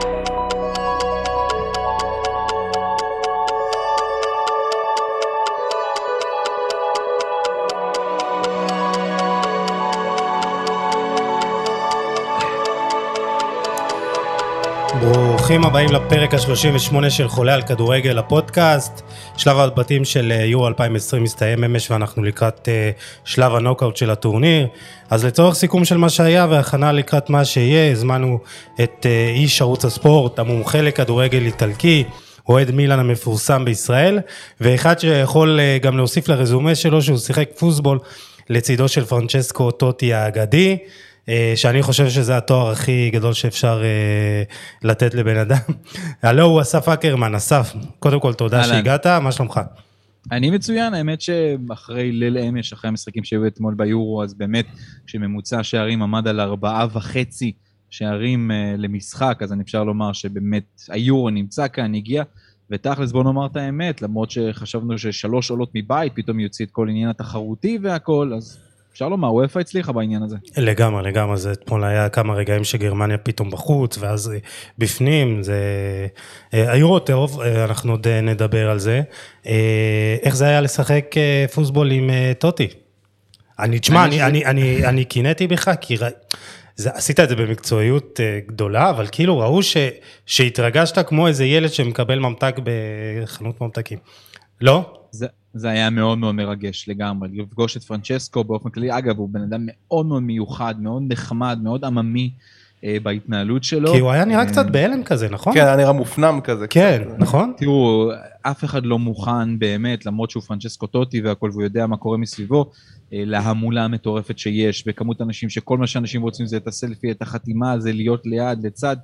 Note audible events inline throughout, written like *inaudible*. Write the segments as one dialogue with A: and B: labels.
A: thank you ברוכים הבאים לפרק ה-38 של חולה על כדורגל הפודקאסט. שלב הבתים של אה, יורו 2020 מסתיים אמש ואנחנו לקראת uh, שלב הנוקאוט של הטורניר. אז לצורך סיכום של מה שהיה והכנה לקראת מה שיהיה, הזמנו את uh, איש ערוץ הספורט, המומחה לכדורגל איטלקי, אוהד מילאן המפורסם בישראל, ואחד שיכול גם להוסיף לרזומה שלו שהוא שיחק פוסבול לצידו של פרנצ'סקו טוטי האגדי. אה, שאני חושב שזה התואר הכי גדול שאפשר אה, לתת לבן אדם. *laughs* הלו הוא אסף אקרמן, אסף, קודם כל תודה שהגעת, מה שלומך?
B: אני מצוין, האמת שאחרי ליל אמש, אחרי המשחקים שהיו אתמול ביורו, אז באמת, כשממוצע שערים עמד על ארבעה וחצי שערים uh, למשחק, אז אני אפשר לומר שבאמת היורו נמצא כאן, הגיע, ותכלס בוא נאמר את האמת, למרות שחשבנו ששלוש עולות מבית, פתאום יוציא את כל עניין התחרותי והכל, אז אפשר לומר, וופא הצליחה בעניין הזה.
A: לגמרי, לגמרי, זה אתמול היה כמה רגעים שגרמניה פתאום בחוץ, ואז אה, בפנים, זה... אה, היורו טוב, אה, אנחנו עוד נדבר על זה. איך זה היה לשחק פוסבול עם טוטי? אני, תשמע, אני, אני, אני, אני קינאתי בך, כי זה, עשית את זה במקצועיות גדולה, אבל כאילו ראו ש, שהתרגשת כמו איזה ילד שמקבל ממתק בחנות ממתקים. לא?
B: זה, זה היה מאוד מאוד מרגש לגמרי, לפגוש את פרנצ'סקו באופן כללי. אגב, הוא בן אדם מאוד מאוד מיוחד, מאוד נחמד, מאוד עממי אה, בהתנהלות שלו.
A: כי הוא היה נראה אה, קצת בהלם כזה, נכון?
C: כן, היה נראה מופנם כזה.
A: כן, קצת. נכון?
B: תראו, אף אחד לא מוכן באמת, למרות שהוא פרנצ'סקו טוטי והכל, והוא יודע מה קורה מסביבו, אה, להמולה המטורפת שיש, בכמות אנשים שכל מה שאנשים רוצים זה את הסלפי, את החתימה, זה להיות ליד, לצד.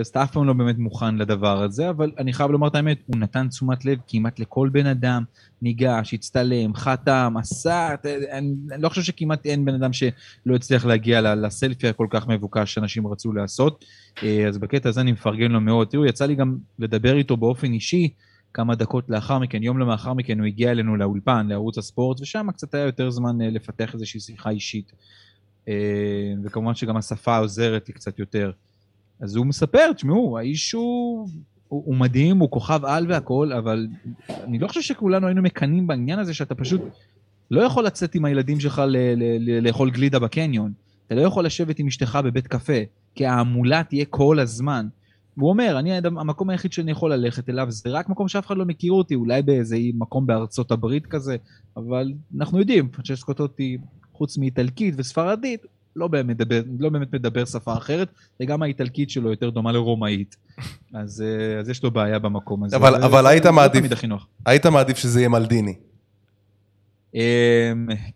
B: אז אתה אף פעם לא באמת מוכן לדבר הזה, אבל אני חייב לומר את האמת, הוא נתן תשומת לב כמעט לכל בן אדם, ניגש, הצטלם, חתם, עשה, אני, אני לא חושב שכמעט אין בן אדם שלא הצליח להגיע לסלפי הכל כך מבוקש שאנשים רצו לעשות, אה, אז בקטע הזה אני מפרגן לו מאוד. תראו, יצא לי גם לדבר איתו באופן אישי, כמה דקות לאחר מכן, יום לאחר מכן הוא הגיע אלינו לאולפן, לערוץ הספורט, ושם קצת היה יותר זמן אה, לפתח איזושהי שיחה אישית. אה, וכמובן שגם השפה עוזרת לי קצת יותר. אז הוא מספר, תשמעו, האיש הוא, הוא, הוא מדהים, הוא כוכב על והכול, אבל אני לא חושב שכולנו היינו מקנאים בעניין הזה שאתה פשוט לא יכול לצאת עם הילדים שלך ל, ל, ל, לאכול גלידה בקניון. אתה לא יכול לשבת עם אשתך בבית קפה, כי ההמולה תהיה כל הזמן. והוא אומר, אני, המקום היחיד שאני יכול ללכת אליו זה רק מקום שאף אחד לא מכיר אותי, אולי באיזה מקום בארצות הברית כזה, אבל אנחנו יודעים, פרצ'סקוטוטי, חוץ מאיטלקית וספרדית, לא באמת, מדבר, לא באמת מדבר שפה אחרת, וגם האיטלקית שלו יותר דומה לרומאית. אז, אה, אז יש לו בעיה במקום הזה.
C: אבל, אבל היית מעדיף, היית מעדיף שזה יהיה מלדיני.
B: אמ,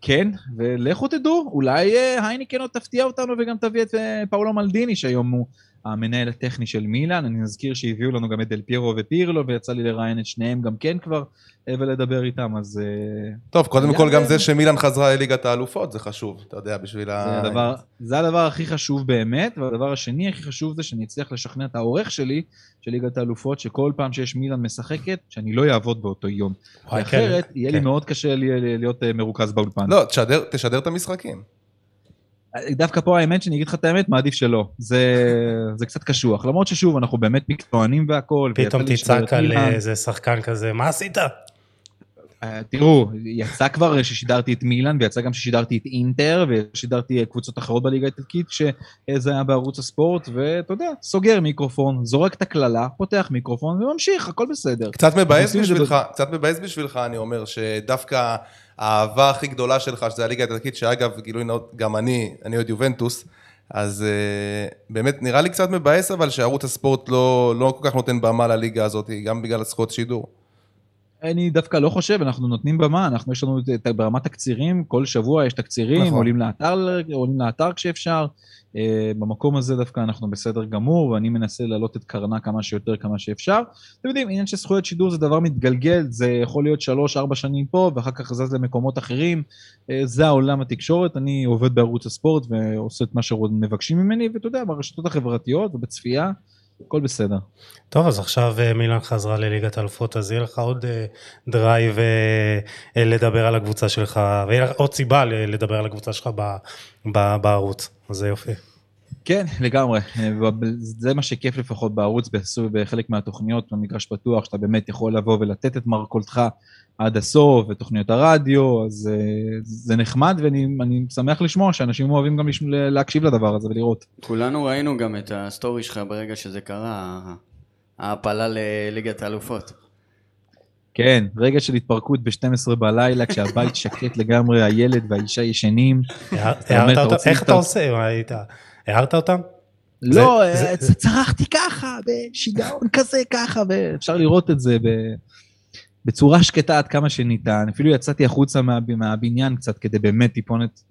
B: כן, ולכו תדעו, אולי אה, הייניקן עוד תפתיע אותנו וגם תביא את אה, פאולו מלדיני, שהיום הוא המנהל הטכני של מילאן, אני מזכיר שהביאו לנו גם את דל פירו ופירלו, ויצא לי לראיין את שניהם גם כן כבר, אה, ולדבר איתם, אז... אה,
C: טוב, קודם כל גם זה שמילאן חזרה לליגת האלופות, זה חשוב, אתה יודע, בשביל
B: ה... הדבר, זה הדבר הכי חשוב באמת, והדבר השני הכי חשוב זה שאני אצליח לשכנע את העורך שלי, של ליגת האלופות, שכל פעם שיש מילאן משחקת, שאני לא אעבוד באותו יום. כן, אחרת, יהיה לי כן. מאוד קשה להיות אה, מרוכז באולפן.
C: לא, תשדר את המשחקים.
B: דווקא פה האמת שאני אגיד לך את האמת, מעדיף שלא. זה, זה קצת קשוח. למרות ששוב, אנחנו באמת מקצוענים והכול.
A: פתאום תצעק על איזה שחקן כזה, מה עשית?
B: אה, תראו, יצא כבר ששידרתי את מילאן, ויצא גם ששידרתי את אינטר, ושידרתי קבוצות אחרות בליגה האיטלקית, שזה היה בערוץ הספורט, ואתה יודע, סוגר מיקרופון, זורק את הקללה, פותח מיקרופון וממשיך, הכל בסדר.
C: קצת מבאס בשבילך, קצת מבאס בשבילך, אני אומר, שדווקא האהבה הכי גדולה שלך, שזה הליגה האיטלקית, שאגב, גילוי נאות, גם אני, אני אוהד יובנטוס, אז uh, באמת נראה לי קצת מבאס, אבל שערוץ הספורט לא, לא כל כך נותן במה לליגה הזאת, גם בגלל הזכויות שידור.
B: אני דווקא לא חושב, אנחנו נותנים במה, אנחנו יש לנו ברמת תקצירים, כל שבוע יש תקצירים, נכון. עולים, לאתר, עולים לאתר כשאפשר. Uh, במקום הזה דווקא אנחנו בסדר גמור, ואני מנסה להעלות את קרנה כמה שיותר, כמה שאפשר. אתם יודעים, עניין של זכויות שידור זה דבר מתגלגל, זה יכול להיות שלוש-ארבע שנים פה, ואחר כך זז למקומות אחרים. אה, זה העולם התקשורת, אני עובד בערוץ הספורט ועושה את מה שמבקשים ממני, ואתה יודע, ברשתות החברתיות ובצפייה. הכל בסדר.
A: טוב, אז עכשיו אה, מילאן חזרה לליגת האלופות, אז יהיה לך עוד אה, דרייב אה, לדבר על הקבוצה שלך, ויהיה לך עוד סיבה לדבר על הקבוצה שלך בערוץ, אז זה יופי.
B: כן, לגמרי. זה מה שכיף לפחות בערוץ, בחלק מהתוכניות במגרש פתוח, שאתה באמת יכול לבוא ולתת את מרכולתך עד הסוף, ותוכניות הרדיו, אז אה, זה נחמד, ואני שמח לשמוע שאנשים אוהבים גם להקשיב לדבר הזה ולראות.
D: כולנו ראינו גם את הסטורי שלך ברגע שזה קרה, ההעפלה לליגת האלופות.
B: כן, רגע של התפרקות ב-12 בלילה, כשהבית שקט לגמרי, הילד והאישה ישנים.
A: איך אתה עושה? הערת אותם?
B: לא, אה, צרחתי ככה, בשיגעון כזה, ככה, ואפשר לראות את זה בצורה שקטה עד כמה שניתן. אפילו יצאתי החוצה מהבניין קצת כדי באמת טיפונת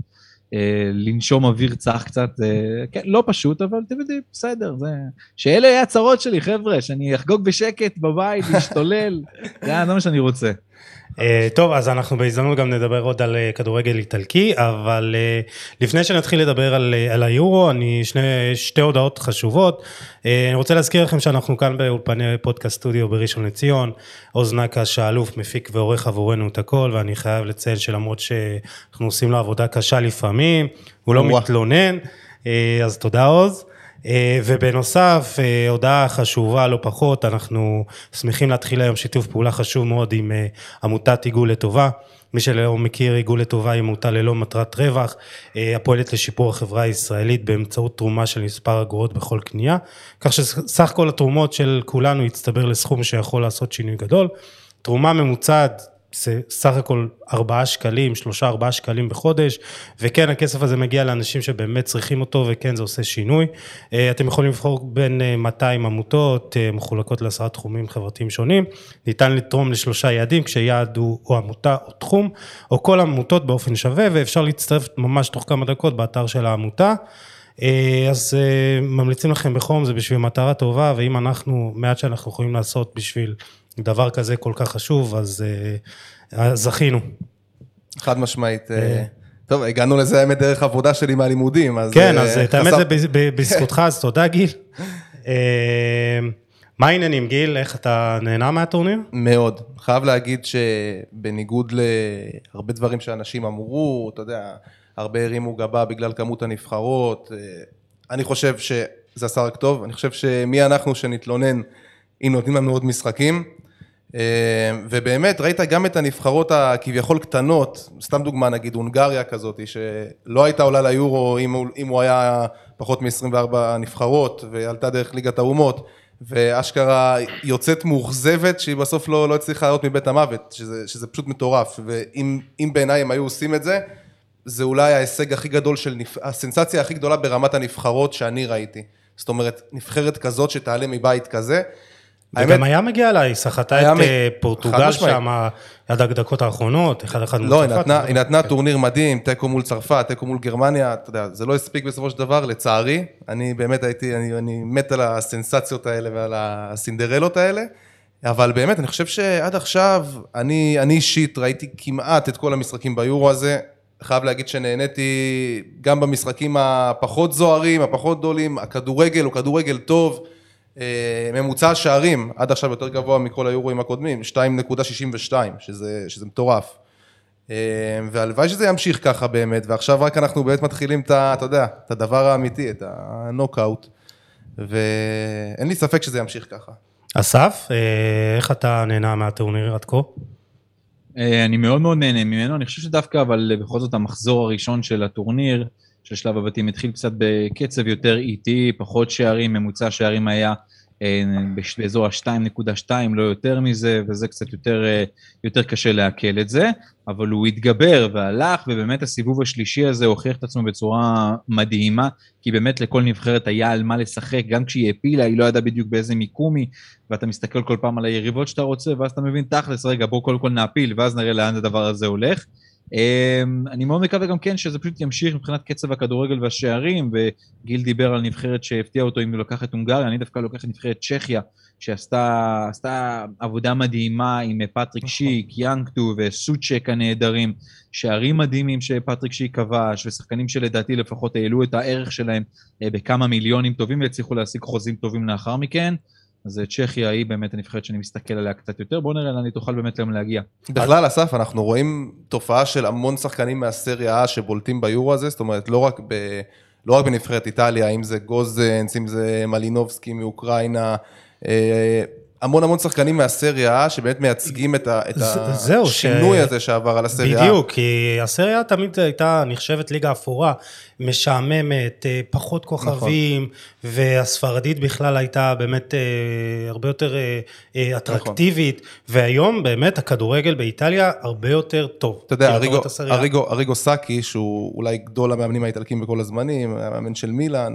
B: אה, לנשום אוויר צח קצת, זה כן, לא פשוט, אבל אתם יודעים, בסדר, זה... שאלה יהיה הצרות שלי, חבר'ה, שאני אחגוג בשקט בבית, להשתולל, *laughs* זה מה שאני רוצה.
A: אה, טוב, אז אנחנו בהזדמנות גם נדבר עוד על אה, כדורגל איטלקי, אבל אה, לפני שנתחיל לדבר על, על היורו, אני שני, שתי הודעות חשובות. אני רוצה להזכיר לכם שאנחנו כאן באולפני פודקאסט סטודיו בראשון לציון, עוז נקש האלוף מפיק ועורך עבורנו את הכל, ואני חייב לציין שלמרות שאנחנו עושים לו עבודה קשה לפעמים, הוא לא מתלונן, אז תודה עוז. אה, ובנוסף, אה, הודעה חשובה לא פחות, אנחנו שמחים להתחיל היום שיתוף פעולה חשוב מאוד עם אה, עמותת עיגול לטובה. מי שלא מכיר, עיגול לטובה היא עמותה ללא מטרת רווח, הפועלת לשיפור החברה הישראלית באמצעות תרומה של מספר אגורות בכל קנייה, כך שסך כל התרומות של כולנו יצטבר לסכום שיכול לעשות שינוי גדול. תרומה ממוצעת זה סך הכל ארבעה שקלים, שלושה ארבעה שקלים בחודש, וכן הכסף הזה מגיע לאנשים שבאמת צריכים אותו, וכן זה עושה שינוי. אה, אתם יכולים לבחור בין 200 אה, עמותות, אה, מחולקות לעשרה תחומים חברתיים שונים, ניתן לתרום לשלושה יעדים, כשיעד הוא או עמותה או תחום, או כל עמותות באופן שווה, ואפשר להצטרף ממש תוך כמה דקות באתר של העמותה. אז ממליצים לכם בחום, זה בשביל מטרה טובה, ואם אנחנו, מעט שאנחנו יכולים לעשות בשביל דבר כזה כל כך חשוב, אז uh, זכינו.
C: חד משמעית. Uh, טוב, הגענו לזה האמת דרך עבודה שלי מהלימודים, אז...
A: כן, אז את האמת זה בזכותך, אז תודה גיל. *laughs* מה העניינים, גיל? איך אתה נהנה מהטורניר?
C: מאוד. חייב להגיד שבניגוד להרבה דברים שאנשים אמרו, אתה יודע, הרבה הרימו גבה בגלל כמות הנבחרות, אני חושב שזה עשה רק טוב, אני חושב שמי אנחנו שנתלונן אם נותנים לנו עוד משחקים. אה, ובאמת ראית גם את הנבחרות הכביכול קטנות, סתם דוגמה נגיד הונגריה כזאת, שלא הייתה עולה ליורו אם הוא, אם הוא היה פחות מ-24 נבחרות ועלתה דרך ליגת האומות ואשכרה יוצאת מאוכזבת שהיא בסוף לא, לא הצליחה לעלות מבית המוות, שזה, שזה פשוט מטורף. ואם בעיניי הם היו עושים את זה, זה אולי ההישג הכי גדול של, הסנסציה הכי גדולה ברמת הנבחרות שאני ראיתי, זאת אומרת נבחרת כזאת שתעלה מבית כזה
A: וגם היה מגיע לה, היא סחטה את אה, פורטוגל שם עד הדקות האחרונות, אחד אחד
C: מול לא, צרפת. לא, היא נתנה טורניר מדהים, תיקו מול צרפת, תיקו מול גרמניה, אתה יודע, זה לא הספיק בסופו של דבר, לצערי. אני באמת הייתי, אני מת על הסנסציות האלה ועל הסינדרלות האלה. אבל באמת, אני חושב שעד עכשיו, אני, אני אישית ראיתי כמעט את כל המשחקים ביורו הזה. חייב להגיד שנהניתי גם במשחקים הפחות זוהרים, הפחות גדולים, הכדורגל הוא כדורגל טוב. אה, ממוצע השערים עד עכשיו יותר גבוה מכל היורואים הקודמים, 2.62, שזה, שזה מטורף. אה, והלוואי שזה ימשיך ככה באמת, ועכשיו רק אנחנו באמת מתחילים את ה... אתה יודע, את הדבר האמיתי, את הנוקאוט, ואין לי ספק שזה ימשיך ככה.
A: אסף, אה, איך אתה נהנה מהטורניר עד כה?
B: אני מאוד מאוד נהנה ממנו, אני חושב שדווקא, אבל בכל זאת המחזור הראשון של הטורניר, של שלב הבתים התחיל קצת בקצב יותר איטי, פחות שערים, ממוצע שערים היה אה, באזור ה-2.2, לא יותר מזה, וזה קצת יותר, אה, יותר קשה לעכל את זה, אבל הוא התגבר והלך, ובאמת הסיבוב השלישי הזה הוכיח את עצמו בצורה מדהימה, כי באמת לכל נבחרת היה על מה לשחק, גם כשהיא העפילה, היא לא ידעה בדיוק באיזה מיקום היא, ואתה מסתכל כל פעם על היריבות שאתה רוצה, ואז אתה מבין, תכלס, רגע, בוא קודם כל נעפיל, ואז נראה לאן הדבר הזה הולך. אמ, אני מאוד מקווה גם כן שזה פשוט ימשיך מבחינת קצב הכדורגל והשערים, וגיל דיבר על נבחרת שהפתיעה אותו אם הוא לקח את הונגריה, אני דווקא לוקח את נבחרת צ'כיה, שעשתה עבודה מדהימה עם פטריק נכון. שיק, יאנגטו וסוצ'ק הנהדרים, שערים מדהימים שפטריק שיק כבש, ושחקנים שלדעתי לפחות העלו את הערך שלהם אה, בכמה מיליונים טובים והצליחו להשיג חוזים טובים לאחר מכן. אז צ'כיה היא באמת הנבחרת שאני מסתכל עליה קצת יותר, בואו נראה לאן היא תוכל באמת היום להגיע.
C: בכלל, אסף, אנחנו רואים תופעה של המון שחקנים מהסריה A שבולטים ביורו הזה, זאת אומרת, לא רק, ב, לא רק בנבחרת איטליה, אם זה גוזנס, אם זה מלינובסקי מאוקראינה, אה, המון המון שחקנים מהסריה שבאמת מייצגים את, ה, את
A: ז- זהו,
C: השינוי
A: ש-
C: הזה שעבר על הסריה.
A: בדיוק, כי הסריה תמיד הייתה נחשבת ליגה אפורה, משעממת, אה, פחות כוכבים, והספרדית בכלל הייתה באמת אה, הרבה יותר אה, אה, אטרקטיבית, והיום באמת הכדורגל באיטליה הרבה יותר טוב.
C: אתה יודע, אריגו. אריגו, אריגו סאקי, שהוא אולי גדול המאמנים האיטלקים בכל הזמנים, המאמן של מילאן,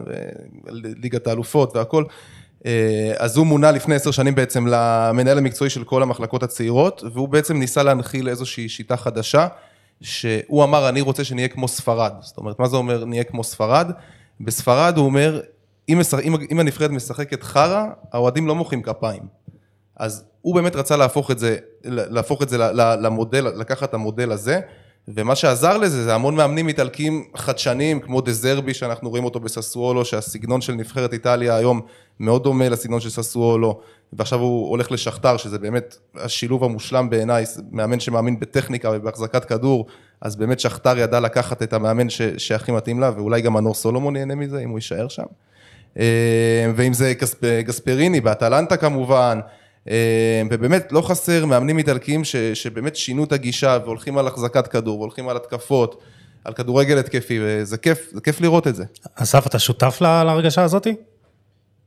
C: וליגת האלופות והכל, אז הוא מונה לפני עשר שנים בעצם למנהל המקצועי של כל המחלקות הצעירות, והוא בעצם ניסה להנחיל איזושהי שיטה חדשה, שהוא אמר, אני רוצה שנהיה כמו ספרד. זאת אומרת, מה זה אומר נהיה כמו ספרד? בספרד הוא אומר, אם, משחק- אם, אם הנבחרת משחקת חרא, האוהדים לא מוחאים כפיים. אז הוא באמת רצה להפוך את זה, להפוך את זה למודל, לקחת את המודל הזה, ומה שעזר לזה זה המון מאמנים איטלקים חדשניים, כמו דזרבי שאנחנו רואים אותו בססוולו, שהסגנון של נבחרת איטליה היום מאוד דומה לסגנון של ססוולו, ועכשיו הוא הולך לשכתר, שזה באמת השילוב המושלם בעיניי, מאמן שמאמין בטכניקה ובהחזקת כדור, אז באמת שכתר ידע לקחת את המאמן ש- שהכי מתאים לה, ואולי גם מנור סולומון ייהנה מזה, אם הוא יישאר שם. אה, ואם זה גספ, גספריני באטלנטה כמובן, ובאמת לא חסר מאמנים איטלקיים ש, שבאמת שינו את הגישה והולכים על החזקת כדור והולכים על התקפות, על כדורגל התקפי, וזה כיף, זה כיף לראות את זה.
A: אסף, אתה שותף ל- להרגשה הזאתי?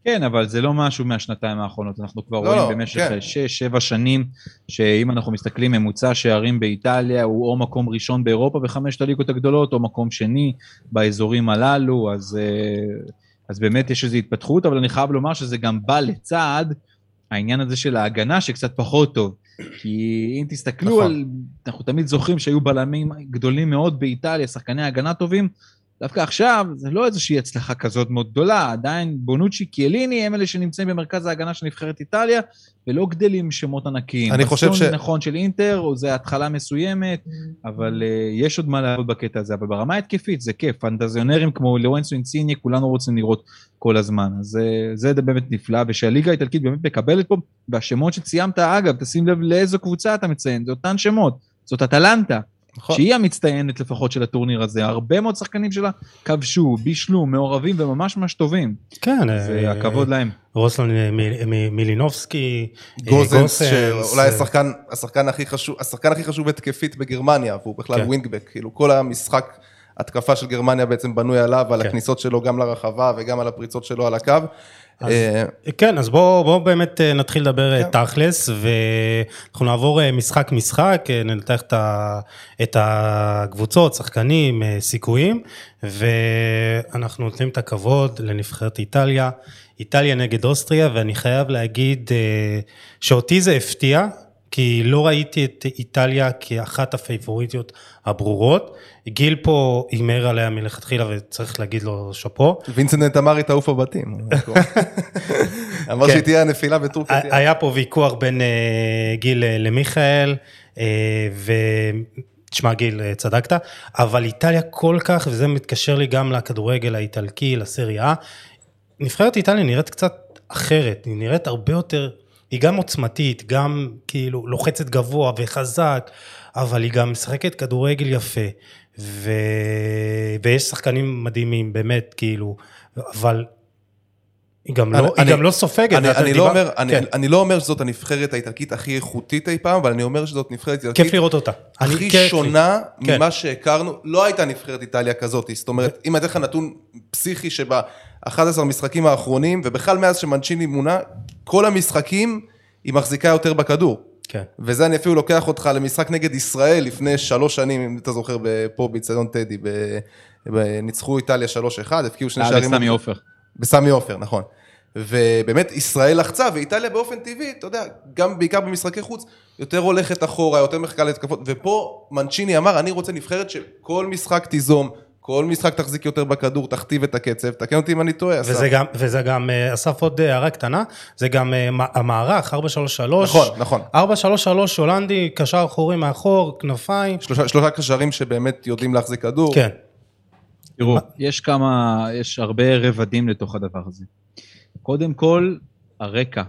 B: כן, אבל זה לא משהו מהשנתיים האחרונות, אנחנו כבר
C: לא,
B: רואים
C: לא,
B: במשך
C: כן.
B: 6-7 שנים, שאם אנחנו מסתכלים ממוצע שערים באיטליה, הוא או מקום ראשון באירופה בחמשת הליגות הגדולות, או מקום שני באזורים הללו, אז, אה, אז באמת יש איזו התפתחות, אבל אני חייב לומר שזה גם בא לצד העניין הזה של ההגנה שקצת פחות טוב. כי אם תסתכלו
C: נכון.
B: על, אנחנו תמיד זוכרים שהיו בלמים גדולים מאוד באיטליה, שחקני הגנה טובים, דווקא עכשיו זה לא איזושהי הצלחה כזאת מאוד גדולה, עדיין בונוצ'י, קיאליני הם אלה שנמצאים במרכז ההגנה של נבחרת איטליה, ולא גדלים שמות ענקיים.
C: אני חושב ש-
B: נכון של אינטר, או זה התחלה מסוימת, אבל uh, יש עוד מה לעבוד בקטע הזה, אבל ברמה ההתקפית זה כיף, פנטזיונרים כמו לורנסו אינסיני, כולנו רוצים לראות כל הזמן, אז uh, זה באמת נפלא, ושהליגה האיטלקית באמת מקבלת פה, והשמות שציינת, אגב, תשים לב לאיזו קבוצה אתה מציין, זה אותן שמות, זאת אטלנטה.
C: נכון.
B: שהיא המצטיינת לפחות של הטורניר הזה, הרבה מאוד שחקנים שלה כבשו, בישלו, מעורבים וממש ממש טובים.
A: כן.
B: זה
A: אה,
B: הכבוד להם.
A: רוסלן מ- מ- מילינובסקי, אה,
C: גוזנס, שאולי
A: אה,
C: השחקן, השחקן הכי חשוב, השחקן הכי חשוב התקפית בגרמניה, והוא בכלל
A: כן.
C: ווינגבק, כאילו כל המשחק התקפה של גרמניה בעצם בנוי עליו, על
A: כן.
C: הכניסות שלו גם לרחבה וגם על הפריצות שלו על הקו.
A: אז-
C: אה,
A: כן, אז בואו בוא באמת אה, נתחיל לדבר אה,
C: כן.
A: תכלס, ואנחנו נעבור משחק-משחק, ננתח את הקבוצות, שחקנים, סיכויים, ואנחנו נותנים את הכבוד לנבחרת איטליה, איטליה נגד אוסטריה, ואני חייב להגיד שאותי זה הפתיע, כי לא ראיתי את איטליה כאחת הפייבוריטיות הברורות. גיל פה הימר עליה מלכתחילה וצריך להגיד לו שאפו.
C: וינסנט אמרי תעוף בבתים. *laughs* אמר
A: כן.
C: שהיא תהיה הנפילה בטורקיה.
A: היה פה ויכוח בין אה, גיל אה, למיכאל, אה, ו... תשמע גיל, צדקת, אבל איטליה כל כך, וזה מתקשר לי גם לכדורגל האיטלקי, לסריה, נבחרת איטליה נראית קצת אחרת, היא נראית הרבה יותר, היא גם עוצמתית, גם כאילו לוחצת גבוה וחזק, אבל היא גם משחקת כדורגל יפה, ו... ויש שחקנים מדהימים, באמת, כאילו, אבל היא גם,
C: אני-
A: לא, היא
C: אני-
A: גם לא סופגת.
C: אני, אני, לא אומר, אני,
A: כן,
C: אני לא אומר שזאת הנבחרת האיטלקית הכי איכותית אי פעם, אבל אני אומר שזאת נבחרת איטלקית
A: כיף לראות אותה. אני-
C: הכי
A: כיף לי.
C: שונה
A: כן.
C: ממה שהכרנו, לא הייתה נבחרת איטליה כזאת, זאת אומרת, אם אני אתן לך נתון פסיכי שב-11 משחקים האחרונים, ובכלל מאז שמנצ'יני מונה, כל המשחקים היא מחזיקה יותר בכדור.
A: כן.
C: וזה אני אפילו לוקח אותך למשחק נגד ישראל לפני שלוש שנים, אם אתה זוכר, פה באיצטדיון טדי, ב- ניצחו איטליה 3-1, הבקיעו שני
B: אה,
C: שערים.
B: בסמי עופר.
C: בסמי עופר, נכון. ובאמת ישראל לחצה, ואיטליה באופן טבעי, אתה יודע, גם בעיקר במשחקי חוץ, יותר הולכת אחורה, יותר מחכה להתקפות, ופה מנצ'יני אמר, אני רוצה נבחרת שכל משחק תיזום, כל משחק תחזיק יותר בכדור, תכתיב את הקצב, תקן אותי אם אני טועה, אסף.
A: וזה גם, וזה גם, אה, אסף עוד הערה קטנה, זה גם אה, המערך, 433.
C: נכון, נכון.
A: 433 הולנדי, קשר אחורי מאחור, כנפיים.
C: שלושה, שלושה קשרים שבאמת יודעים להחזיק כדור.
A: כן.
B: תראו, יש כמה, יש הרבה רבדים לתוך הדבר הזה. קודם כל, הרקע.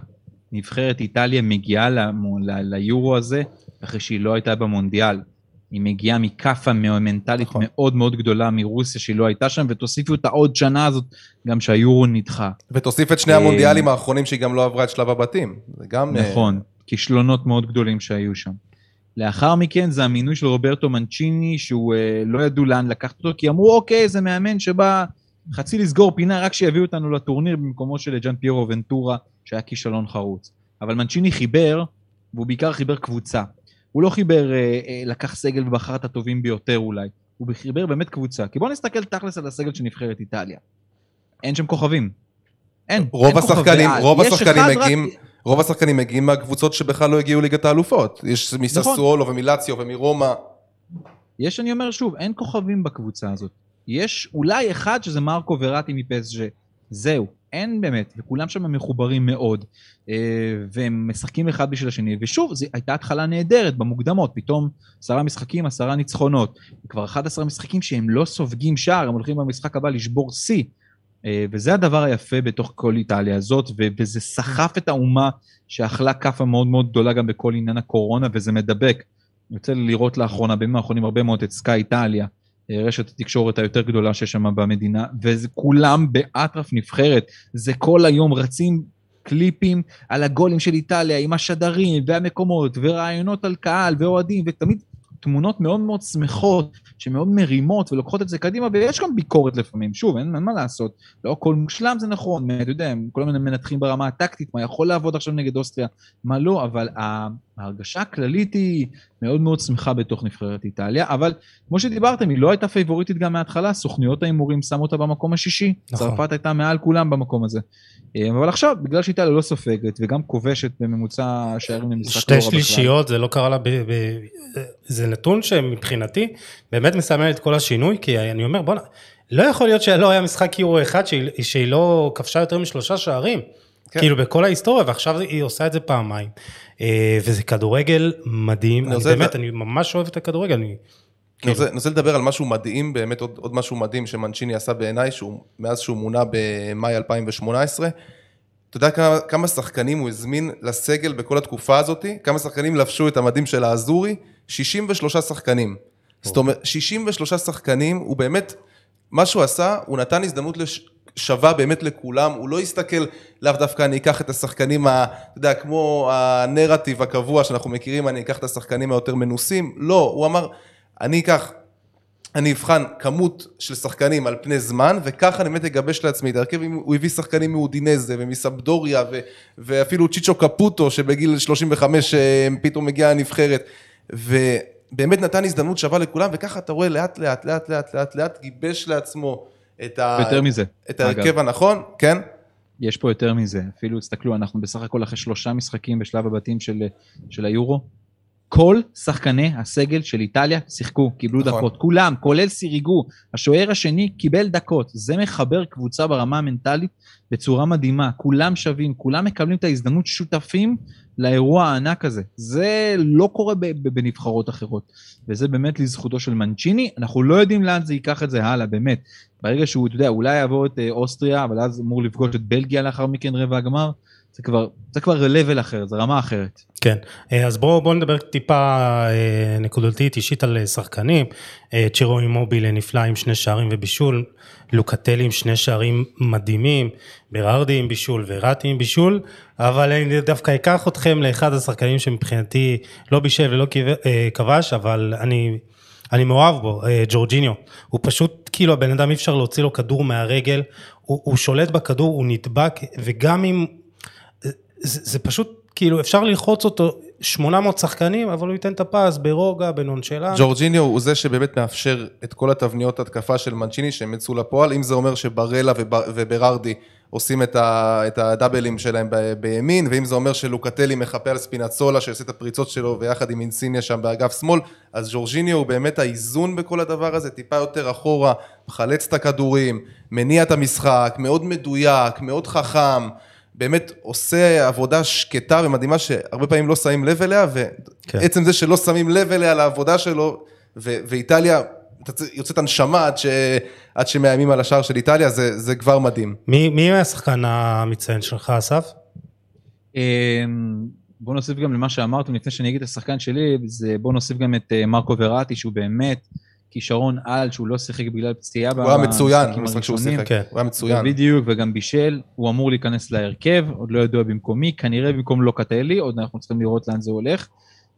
B: נבחרת איטליה מגיעה ליורו הזה אחרי שהיא לא הייתה במונדיאל. היא מגיעה מכאפה מנטלית
C: נכון.
B: מאוד מאוד גדולה מרוסיה שהיא לא הייתה שם, ותוסיפו את העוד שנה הזאת גם שהיורו נדחה.
C: ותוסיף את שני
B: אה,
C: המונדיאלים האחרונים שהיא גם לא עברה את שלב הבתים. זה גם... אה,
B: נכון, כישלונות מאוד גדולים שהיו שם. לאחר מכן זה המינוי של רוברטו מנצ'יני, שהוא אה, לא ידעו לאן לקחת אותו, כי אמרו, אוקיי, זה מאמן שבא חצי לסגור פינה, רק שיביאו אותנו לטורניר במקומו של ג'אן פיירו ונטורה, שהיה כישלון חרוץ. אבל מנצ'יני חיבר, והוא בעיקר חיבר קבוצה. הוא לא חיבר, אה, אה, לקח סגל ובחר את הטובים ביותר אולי, הוא חיבר באמת קבוצה. כי בואו נסתכל תכלס על הסגל של נבחרת איטליה. אין שם כוכבים. אין,
C: רוב
B: אין כוכבי
C: השחקנים-
B: על.
C: רוב השחקנים
B: אחד רק-
C: מגיעים- רוב השחקנים מגיעים מהקבוצות שבכלל לא הגיעו ליגת האלופות. יש מססואלו ומילציו ומרומא.
B: יש, אני אומר שוב, אין כוכבים בקבוצה הזאת. יש אולי אחד שזה מרקו וראטי מפסג'ה. זהו, אין באמת, וכולם שם מחוברים מאוד, אה, והם משחקים אחד בשביל השני, ושוב, זו הייתה התחלה נהדרת במוקדמות, פתאום עשרה משחקים, עשרה ניצחונות. כבר 11 משחקים שהם לא סופגים שער, הם הולכים במשחק הבא לשבור שיא. אה, וזה הדבר היפה בתוך כל איטליה הזאת, וזה סחף את האומה שאכלה כאפה מאוד מאוד גדולה גם בכל עניין הקורונה, וזה מדבק. יוצא לי לראות לאחרונה, בימים האחרונים הרבה מאוד את סקאי איטליה, אה, רשת התקשורת היותר גדולה שיש שם במדינה, וזה כולם באטרף נבחרת. זה כל היום רצים קליפים על הגולים של איטליה עם השדרים והמקומות ורעיונות על קהל ואוהדים, ותמיד תמונות מאוד מאוד שמחות, שמאוד מרימות ולוקחות את זה קדימה, ויש גם ביקורת לפעמים, שוב, אין, אין מה לעשות, לא הכל מושלם זה נכון, אתה יודע, הם כל מיני מנתחים ברמה הטקטית, מה יכול לעבוד עכשיו נגד אוסטריה, מה לא, אבל ההרגשה הכללית היא מאוד מאוד שמחה בתוך נבחרת איטליה, אבל כמו שדיברתם, היא לא הייתה פייבוריטית גם מההתחלה, סוכניות ההימורים שמו אותה במקום השישי,
A: נכון.
B: צרפת הייתה מעל כולם במקום הזה. אה, אבל עכשיו, בגלל שאיטליה לא סופגת, וגם כובשת בממוצע שערים למשחק
A: שתי
B: בכלל.
A: שלישיות, זה לא קרה לה, ב, ב, זה נתון שמבחינתי באמת מסמל את כל השינוי, כי אני אומר, בוא'נה, לא יכול להיות שלא היה משחק יורו אחד שהיא, שהיא לא כבשה יותר משלושה שערים.
C: כן.
A: כאילו בכל ההיסטוריה, ועכשיו היא עושה את זה פעמיים. אה, וזה כדורגל מדהים,
C: אני
A: אני באמת,
C: לד-
A: אני ממש אוהב את הכדורגל, אני...
C: אני רוצה, אני רוצה לדבר על משהו מדהים, באמת עוד, עוד משהו מדהים שמנצ'יני עשה בעיניי, שהוא, מאז שהוא מונה במאי 2018. אתה יודע כמה, כמה שחקנים הוא הזמין לסגל בכל התקופה הזאת? כמה שחקנים לבשו את המדים של האזורי? 63 שחקנים. זאת אומרת, 63 שחקנים, הוא באמת, מה שהוא עשה, הוא נתן הזדמנות לש... שווה באמת לכולם, הוא לא הסתכל, לאו דווקא אני אקח את השחקנים, ה, אתה יודע, כמו הנרטיב הקבוע שאנחנו מכירים, אני אקח את השחקנים היותר מנוסים, לא, הוא אמר, אני אקח, אני אבחן כמות של שחקנים על פני זמן, וככה אני באמת אגבש לעצמי את ההרכב, הוא הביא שחקנים מאודינזה ומסבדוריה, ו, ואפילו צ'יצ'ו קפוטו, שבגיל 35 אה, פתאום הגיע לנבחרת, ובאמת נתן הזדמנות שווה לכולם, וככה אתה רואה לאט לאט, לאט לאט, לאט לאט, גיבש לעצמו את, ה,
B: ויותר מזה.
C: את ההרכב הנכון, כן?
B: יש פה יותר מזה, אפילו תסתכלו, אנחנו בסך הכל אחרי שלושה משחקים בשלב הבתים של, של היורו. כל שחקני הסגל של איטליה שיחקו, קיבלו
C: נכון.
B: דקות, כולם, כולל סיריגו. השוער השני קיבל דקות. זה מחבר קבוצה ברמה המנטלית בצורה מדהימה. כולם שווים, כולם מקבלים את ההזדמנות שותפים לאירוע הענק הזה. זה לא קורה בנבחרות אחרות. וזה באמת לזכותו של מנצ'יני. אנחנו לא יודעים לאן זה ייקח את זה הלאה, באמת. ברגע שהוא, אתה יודע, אולי יעבור את אה, אוסטריה, אבל אז אמור לפגוש את בלגיה לאחר מכן רבע הגמר. זה כבר, זה כבר level אחר, זה רמה אחרת.
A: כן, אה, אז בואו בוא נדבר טיפה אה, נקודתית אישית על אה, שחקנים. צ'ירו אימוביל נפלא עם שני שערים ובישול, לוקטלי עם שני שערים מדהימים, ברארדי עם בישול וראטי עם בישול, אבל אני דווקא אקח אתכם לאחד השחקנים שמבחינתי לא בישל ולא כבש, אבל אני... אני מאוהב בו, ג'ורג'יניו, הוא פשוט, כאילו הבן אדם אי אפשר להוציא לו כדור מהרגל, הוא, הוא שולט בכדור, הוא נדבק, וגם אם זה, פשוט, כאילו, אפשר ללחוץ אותו 800 שחקנים, אבל הוא ייתן את הפס ברוגע, בנונשלנט.
C: ג'ורג'יניו הוא זה שבאמת מאפשר את כל התבניות התקפה של מנצ'יני שהם יצאו לפועל, אם זה אומר שברלה ובר- וברארדי עושים את, ה, את הדאבלים שלהם ב, בימין, ואם זה אומר שלוקטלי מחפה על ספינצולה שעושה את הפריצות שלו ויחד עם אינסיניה שם באגף שמאל, אז ג'ורג'יניו הוא באמת האיזון בכל הדבר הזה, טיפה יותר אחורה, מחלץ את הכדורים, מניע את המשחק, מאוד מדויק, מאוד חכם. באמת עושה עבודה שקטה ומדהימה שהרבה פעמים לא שמים לב אליה,
A: כן.
C: ועצם זה שלא שמים לב אליה לעבודה שלו, ו- ואיטליה יוצאת הנשמה עד, ש- עד שמאיימים על השער של איטליה, זה, זה כבר מדהים.
A: מי, מי השחקן המצטיין שלך, אסף?
B: אמ, בוא נוסיף גם למה שאמרתם לפני שאני אגיד את השחקן שלי, זה בוא נוסיף גם את אה, מרקו וראטי, שהוא באמת כישרון על, שהוא לא שיחק בגלל פציעה
C: הוא היה מצוין במשחק שהוא. שיחק,
A: כן.
C: הוא היה מצוין.
B: בדיוק, וגם בישל, הוא אמור להיכנס להרכב, עוד לא ידוע במקומי, כנראה במקום לוקטלי, עוד אנחנו צריכים לראות לאן זה הולך.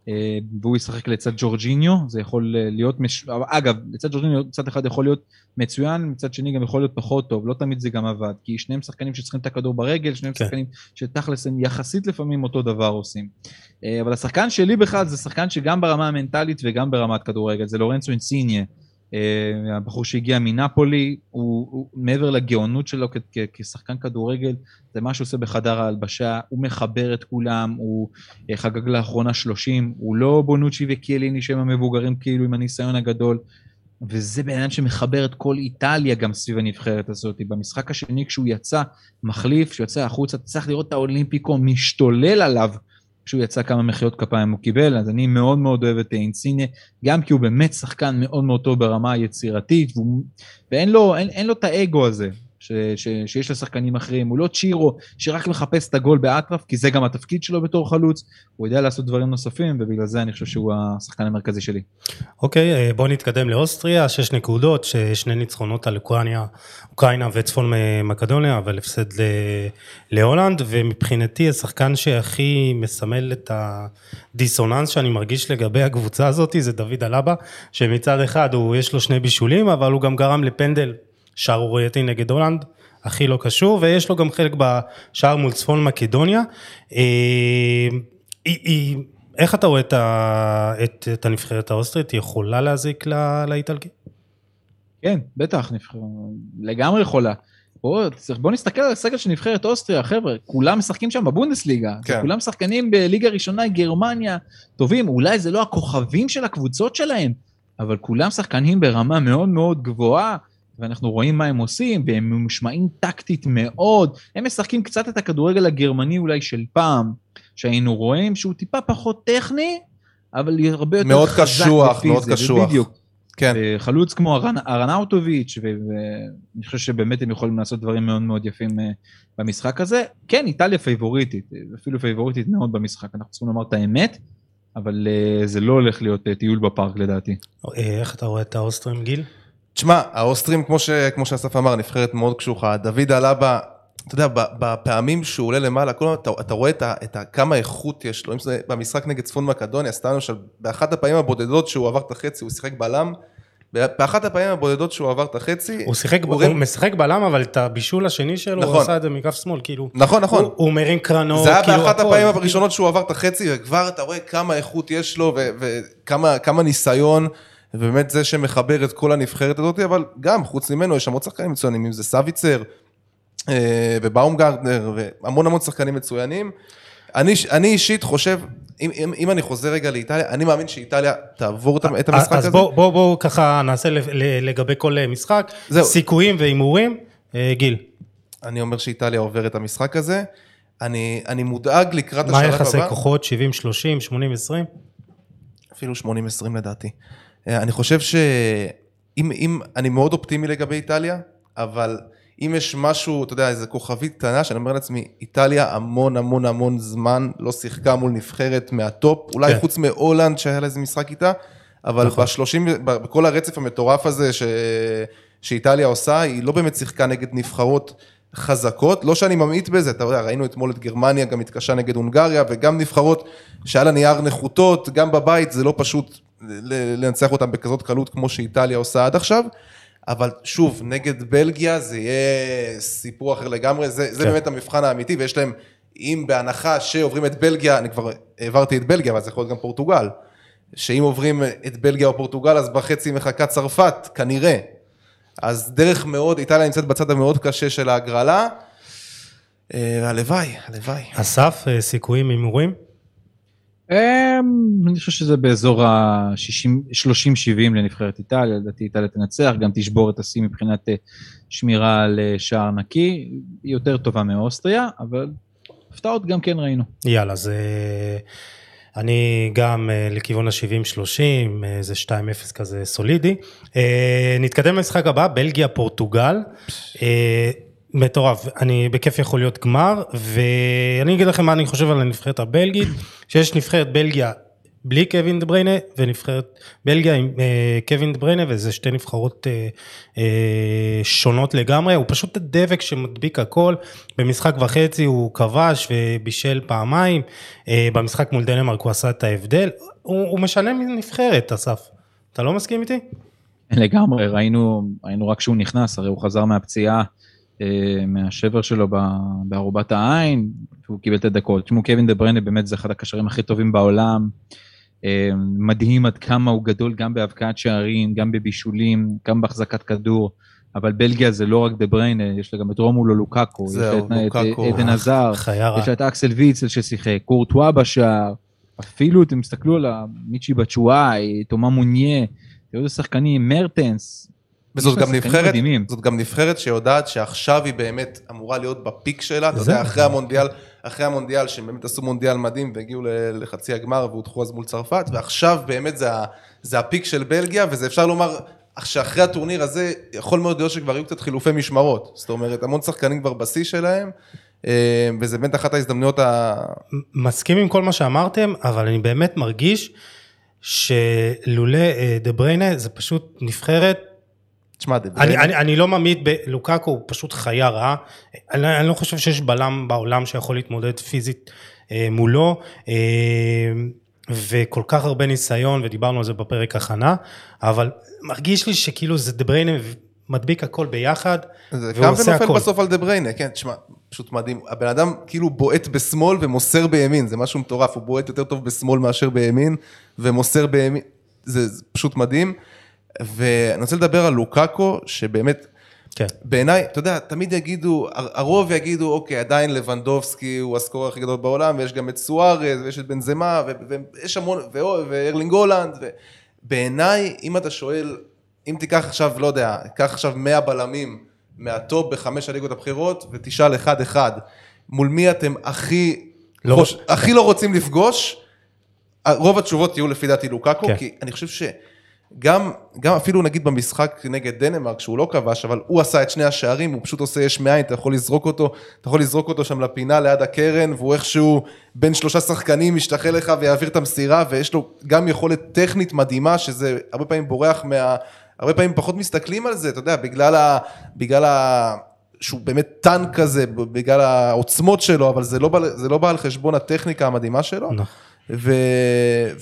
B: אה, והוא ישחק לצד ג'ורג'יניו, זה יכול להיות, מש... אגב, לצד ג'ורג'יניו מצד אחד יכול להיות מצוין, מצד שני גם יכול להיות פחות טוב, לא תמיד זה גם עבד, כי שניהם שחקנים שצריכים את הכדור ברגל, שניהם
A: כן.
B: שחקנים שתכלס הם יחסית לפעמים אותו דבר עושים. אה, אבל השחקן שלי בכלל זה שחקן שגם ברמה המנטלית וגם ברמת כדורגל, זה לורנצו אינסיניה. אה, הבחור שהגיע מנפולי, הוא, הוא מעבר לגאונות שלו כ- כ- כשחקן כדורגל, זה מה שהוא עושה בחדר ההלבשה, הוא מחבר את כולם, הוא אה, חגג לאחרונה 30, הוא לא בונוצ'י וקיאליני שהם המבוגרים כאילו עם הניסיון הגדול, וזה אדם שמחבר את כל איטליה גם סביב הנבחרת הזאת. במשחק השני כשהוא יצא מחליף, כשהוא יצא החוצה, צריך לראות את האולימפיקו משתולל עליו. כשהוא יצא כמה מחיאות כפיים הוא קיבל, אז אני מאוד מאוד אוהב את אינסינה, גם כי הוא באמת שחקן מאוד מאוד טוב ברמה היצירתית, והוא, ואין לו, אין, אין לו את האגו הזה ש, ש, שיש לשחקנים אחרים, הוא לא צ'ירו שרק מחפש את הגול באטרף, כי זה גם התפקיד שלו בתור חלוץ, הוא יודע לעשות דברים נוספים, ובגלל זה אני חושב שהוא השחקן המרכזי שלי.
A: אוקיי, אה, בואו נתקדם לאוסטריה, שש נקודות, ש- שני ניצחונות על אוקראינה, אוקראינה וצפון מקדוניה, אבל הפסד ל- להולנד, ומבחינתי השחקן שהכי מסמל את הדיסוננס שאני מרגיש לגבי הקבוצה הזאת, זה דוד אלבה, שמצד אחד הוא, יש לו שני בישולים, אבל הוא גם גרם לפנדל שערורייתי נגד הולנד. הכי לא קשור, ויש לו גם חלק בשער מול צפון מקדוניה. אה, איך אתה רואה את, ה, את, את הנבחרת האוסטרית? היא יכולה להזיק ל- לאיטלקים?
B: כן, בטח, נבחר... לגמרי יכולה. בואו בוא נסתכל על הסגל של נבחרת אוסטריה, חבר'ה, כולם משחקים שם בבונדסליגה.
C: כן.
B: כולם שחקנים בליגה ראשונה, גרמניה, טובים, אולי זה לא הכוכבים של הקבוצות שלהם, אבל כולם שחקנים ברמה מאוד מאוד גבוהה, ואנחנו רואים מה הם עושים, והם ממושמעים טקטית מאוד. הם משחקים קצת את הכדורגל הגרמני אולי של פעם, שהיינו רואים שהוא טיפה פחות טכני, אבל הרבה יותר
C: מאוד
B: חזק
C: קשוח,
B: ופיזי,
C: מאוד קשוח.
B: בדיוק.
C: כן,
B: חלוץ כמו ארנ- ארנאוטוביץ', ו- ואני חושב שבאמת הם יכולים לעשות דברים מאוד מאוד יפים אה, במשחק הזה. כן, איטליה פייבוריטית, אה, אפילו פייבוריטית מאוד במשחק, אנחנו צריכים לומר את האמת, אבל אה, זה לא הולך להיות אה, טיול בפארק לדעתי.
A: אה, איך אתה רואה את האוסטרים, גיל?
C: תשמע, האוסטרים, כמו, ש, כמו שאסף אמר, נבחרת מאוד קשוחה. דוד אלאבה, אתה יודע, ב- בפעמים שהוא עולה למעלה, כל אתה, אתה רואה את ה, את ה, כמה איכות יש לו. אם זה במשחק נגד צפון מקדוניה, סתם למשל, באחת הפעמים הבודדות שהוא עבר את החצי, הוא שיחק בלם. באחת הפעמים הבודדות שהוא עבר את החצי,
A: הוא שיחק, הוא,
C: רואה-
A: משחק בלם, אבל את הבישול השני שלו, הוא
C: נכון.
A: עשה את זה מכף שמאל, כאילו.
C: נכון, נכון.
A: הוא, הוא מרים קרנות,
C: זה היה
A: כאילו
C: באחת
A: הכל.
C: הפעמים הראשונות שהוא עבר את החצי, וכבר אתה רואה כמה איכות יש לו, וכמה כמה ניסיון, ובאמת זה שמחבר את כל הנבחרת הזאת, אבל גם, חוץ ממנו, יש שם עוד שחקנים מצוינים, אם זה סביצר, אה, ובאומגרדנר, והמון המון שחקנים מצוינים. אני, אני אישית חושב, אם, אם, אם אני חוזר רגע לאיטליה, אני מאמין שאיטליה תעבור את המשחק
A: אז
C: הזה.
A: בואו בוא, בוא, ככה נעשה לגבי כל אה, משחק,
C: זהו.
A: סיכויים והימורים. אה, גיל,
C: אני אומר שאיטליה עובר את המשחק הזה. אני, אני מודאג לקראת
A: מה
C: השלב
A: יחסי
C: הבא.
A: כוחות? 70-30, 80-20?
C: אפילו 80-20 לדעתי. אה, אני חושב שאם, אם, אני מאוד אופטימי לגבי איטליה, אבל אם יש משהו, אתה יודע, איזה כוכבית קטנה, שאני אומר לעצמי, איטליה המון המון המון זמן לא שיחקה מול נבחרת מהטופ, אולי
A: כן.
C: חוץ מהולנד שהיה לה איזה משחק איתה, אבל
A: נכון.
C: ב-30, בכל הרצף המטורף הזה ש... שאיטליה עושה, היא לא באמת שיחקה נגד נבחרות חזקות, לא שאני ממעיט בזה, אתה יודע, ראינו אתמול את גרמניה גם התקשה נגד הונגריה, וגם נבחרות שהיה לה נייר נחותות, גם בבית זה לא פשוט לנצח אותם בכזאת קלות כמו שאיטליה עושה עד עכשיו, אבל שוב, נגד בלגיה זה יהיה סיפור אחר לגמרי, זה, זה
A: כן.
C: באמת המבחן האמיתי, ויש להם, אם בהנחה שעוברים את בלגיה, אני כבר העברתי את בלגיה, אבל זה יכול להיות גם פורטוגל, שאם עוברים את בלגיה או פורטוגל, אז בחצי מחכה צרפת, כנראה. אז דרך מאוד, איטליה נמצאת בצד המאוד קשה של ההגרלה. אה, הלוואי, הלוואי.
A: אסף, אה, סיכויים הימורים?
B: אמ, אני חושב שזה באזור ה-30-70 לנבחרת איטליה, לדעתי איטליה תנצח, גם תשבור את השיא מבחינת אה, שמירה על אה, שער נקי, היא יותר טובה מאוסטריה, אבל הפתעות גם כן ראינו.
A: יאללה, אז אה, אני גם לכיוון ה-70-30, אה, זה 2-0 כזה סולידי. נתקדם למשחק הבא, בלגיה-פורטוגל. מטורף, אני בכיף יכול להיות גמר, ואני אגיד לכם מה אני חושב על הנבחרת הבלגית, שיש נבחרת בלגיה בלי קווין דה בריינה, ונבחרת בלגיה עם אה, קווין דה בריינה, וזה שתי נבחרות אה, אה, שונות לגמרי, הוא פשוט הדבק שמדביק הכל, במשחק וחצי הוא כבש ובישל פעמיים, אה, במשחק מול דנמרק הוא עשה את ההבדל, הוא, הוא משנה מנבחרת, אסף. אתה לא מסכים איתי?
B: לגמרי, ראינו, ראינו רק שהוא נכנס, הרי הוא חזר מהפציעה, מהשבר שלו בארובת העין, הוא קיבל את הדקות. תשמעו, קווין דה בריינה באמת זה אחד הקשרים הכי טובים בעולם. אה, מדהים עד כמה הוא גדול גם בהבקעת שערים, גם בבישולים, גם בהחזקת כדור. אבל בלגיה זה לא רק דה בריינה, יש לה גם את רומולו לוקאקו, יש לה את-
C: לוקאקו.
B: את עדן עזר. *laughs* יש לה את אקסל ויצל ששיחק, קורטואה בשער, אפילו אתם תסתכלו על מיצ'י בצ'ואי, תומה מוניה, תראו איזה שחקנים, מרטנס.
C: וזאת גם נבחרת,
B: מדהימים.
C: זאת גם נבחרת שיודעת שעכשיו היא באמת אמורה להיות בפיק שלה, אתה. יודע, אחרי המונדיאל, אחרי המונדיאל, שהם באמת עשו מונדיאל מדהים והגיעו לחצי הגמר והודחו אז מול צרפת, ועכשיו באמת זה, זה הפיק של בלגיה, וזה אפשר לומר, שאחרי הטורניר הזה, יכול מאוד להיות שכבר יהיו קצת חילופי משמרות, זאת אומרת, המון שחקנים כבר בשיא שלהם, אה, וזה באמת אחת ההזדמנויות ה...
A: מסכים עם כל מה שאמרתם, אבל אני באמת מרגיש שלולא אה, דה בריינה זה פשוט נבחרת,
C: תשמע,
A: אני, אני, אני לא ממעיט בלוקאקו, הוא פשוט חיה רעה, אני, אני לא חושב שיש בלם בעולם שיכול להתמודד פיזית אה, מולו, אה, וכל כך הרבה ניסיון, ודיברנו על זה בפרק הכנה, אבל מרגיש לי שכאילו זה דה בריינה מדביק הכל ביחד,
C: זה
A: והוא עושה הכל.
C: בסוף על דה בריינה, כן, תשמע, פשוט מדהים. הבן אדם כאילו בועט בשמאל ומוסר בימין, זה משהו מטורף, הוא בועט יותר טוב בשמאל מאשר בימין, ומוסר בימין, זה, זה פשוט מדהים. ואני רוצה לדבר על לוקאקו, שבאמת,
A: כן.
C: בעיניי, אתה יודע, תמיד יגידו, הר- הרוב יגידו, אוקיי, עדיין לבנדובסקי הוא הסקורר הכי גדול בעולם, ויש גם את סוארז, ויש את בנזמה, ויש המון, וארלינג הולנד, ובעיניי, אם אתה שואל, אם תיקח עכשיו, לא יודע, קח עכשיו 100 בלמים מהטופ בחמש הליגות הבכירות, ותשאל אחד-אחד, מול מי אתם הכי
A: לא
C: חוש- הכי לא רוצים לפגוש, רוב התשובות יהיו לפי דעתי לוקאקו,
A: כן.
C: כי אני חושב שגם גם אפילו נגיד במשחק נגד דנמרק, שהוא לא כבש, אבל הוא עשה את שני השערים, הוא פשוט עושה יש מאין, אתה יכול לזרוק אותו, אתה יכול לזרוק אותו שם לפינה ליד הקרן, והוא איכשהו בין שלושה שחקנים ישתחל לך ויעביר את המסירה, ויש לו גם יכולת טכנית מדהימה, שזה הרבה פעמים בורח מה... הרבה פעמים פחות מסתכלים על זה, אתה יודע, בגלל ה... בגלל ה... שהוא באמת טנק כזה, בגלל העוצמות שלו, אבל זה לא, בא, זה לא בא על חשבון הטכניקה המדהימה שלו.
A: נכון.
C: ו...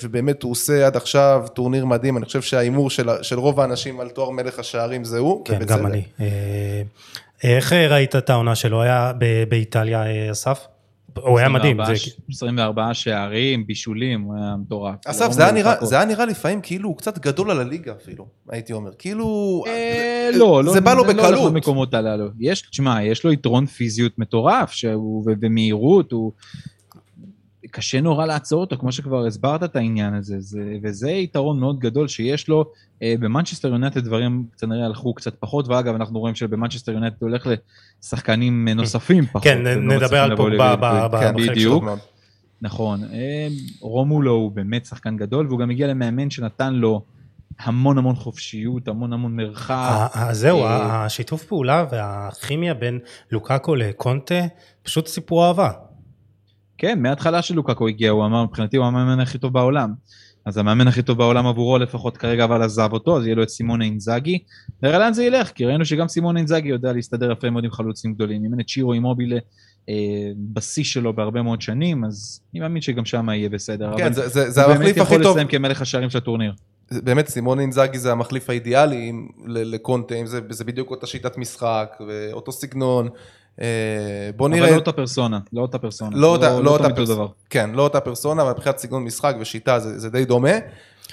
C: ובאמת הוא עושה עד עכשיו טורניר מדהים, אני חושב שההימור של, של רוב האנשים על תואר מלך השערים זה הוא.
A: כן,
C: ובצדק.
A: גם אני. אה, איך ראית את העונה שלו? היה ב- באיטליה, אה, אסף? הוא היה מדהים.
B: 24
A: זה-
B: ש- 24 שערים, בישולים, הוא היה מטורף.
C: אסף, זה היה, נראה, זה היה נראה לפעמים כאילו הוא קצת גדול על הליגה אפילו, הייתי אומר. כאילו...
B: אה, לא, לא,
C: זה בא לו
B: לא הולך
C: בקלות.
B: למקומות הללו. יש, תשמע, יש לו יתרון פיזיות מטורף, שהוא, ו- ומהירות, הוא... קשה נורא לעצור אותו, כמו שכבר הסברת את העניין הזה, זה, וזה יתרון מאוד גדול שיש לו. אה, במנצ'סטר יונטד דברים כנראה הלכו קצת פחות, ואגב, אנחנו רואים שבמנצ'סטר יונטד הולך לשחקנים אה, נוספים פחות.
A: כן,
B: והם לא
A: נדבר
B: מצליחים
A: על פוגבה
C: כן,
A: בחלק
C: בדיוק.
B: בדיוק.
C: מאוד.
B: נכון. אה, רומולו הוא באמת שחקן גדול, והוא גם הגיע למאמן שנתן לו המון המון חופשיות, המון המון מרחב.
A: ה- ה- זהו,
B: אה,
A: השיתוף פעולה והכימיה בין לוקאקו לקונטה, פשוט סיפור אהבה.
B: כן, מההתחלה של לוקאקו הגיע, הוא אמר, מבחינתי הוא המאמן הכי טוב בעולם. אז המאמן הכי טוב בעולם עבורו לפחות כרגע, אבל עזב אותו, אז יהיה לו את סימונה אינזאגי. נראה לאן זה ילך, כי ראינו שגם סימונה אינזאגי יודע להסתדר יפה מאוד עם חלוצים גדולים. אימן את שירו אימובילה אה, בשיא שלו בהרבה מאוד שנים, אז אני מאמין שגם שם יהיה בסדר.
C: כן, זה, זה, זה
B: הוא
C: המחליף הכי
B: באמת יכול
C: טוב.
B: לסיים כמלך השערים של הטורניר.
C: באמת סימון אינזאגי זה המחליף האידיאלי אם- לקונטה, אם זה, זה בדיוק אותה שיטת משחק ואותו סגנון. אה, בוא
B: אבל
C: נראה,
B: לא אותה פרסונה, לא אותה פרסונה.
C: לא אותה, לא אותה
B: תמיד אותו
C: פרסונה,
B: דבר.
C: כן, לא אותה פרסונה, אבל מבחינת סגנון משחק ושיטה זה, זה די דומה.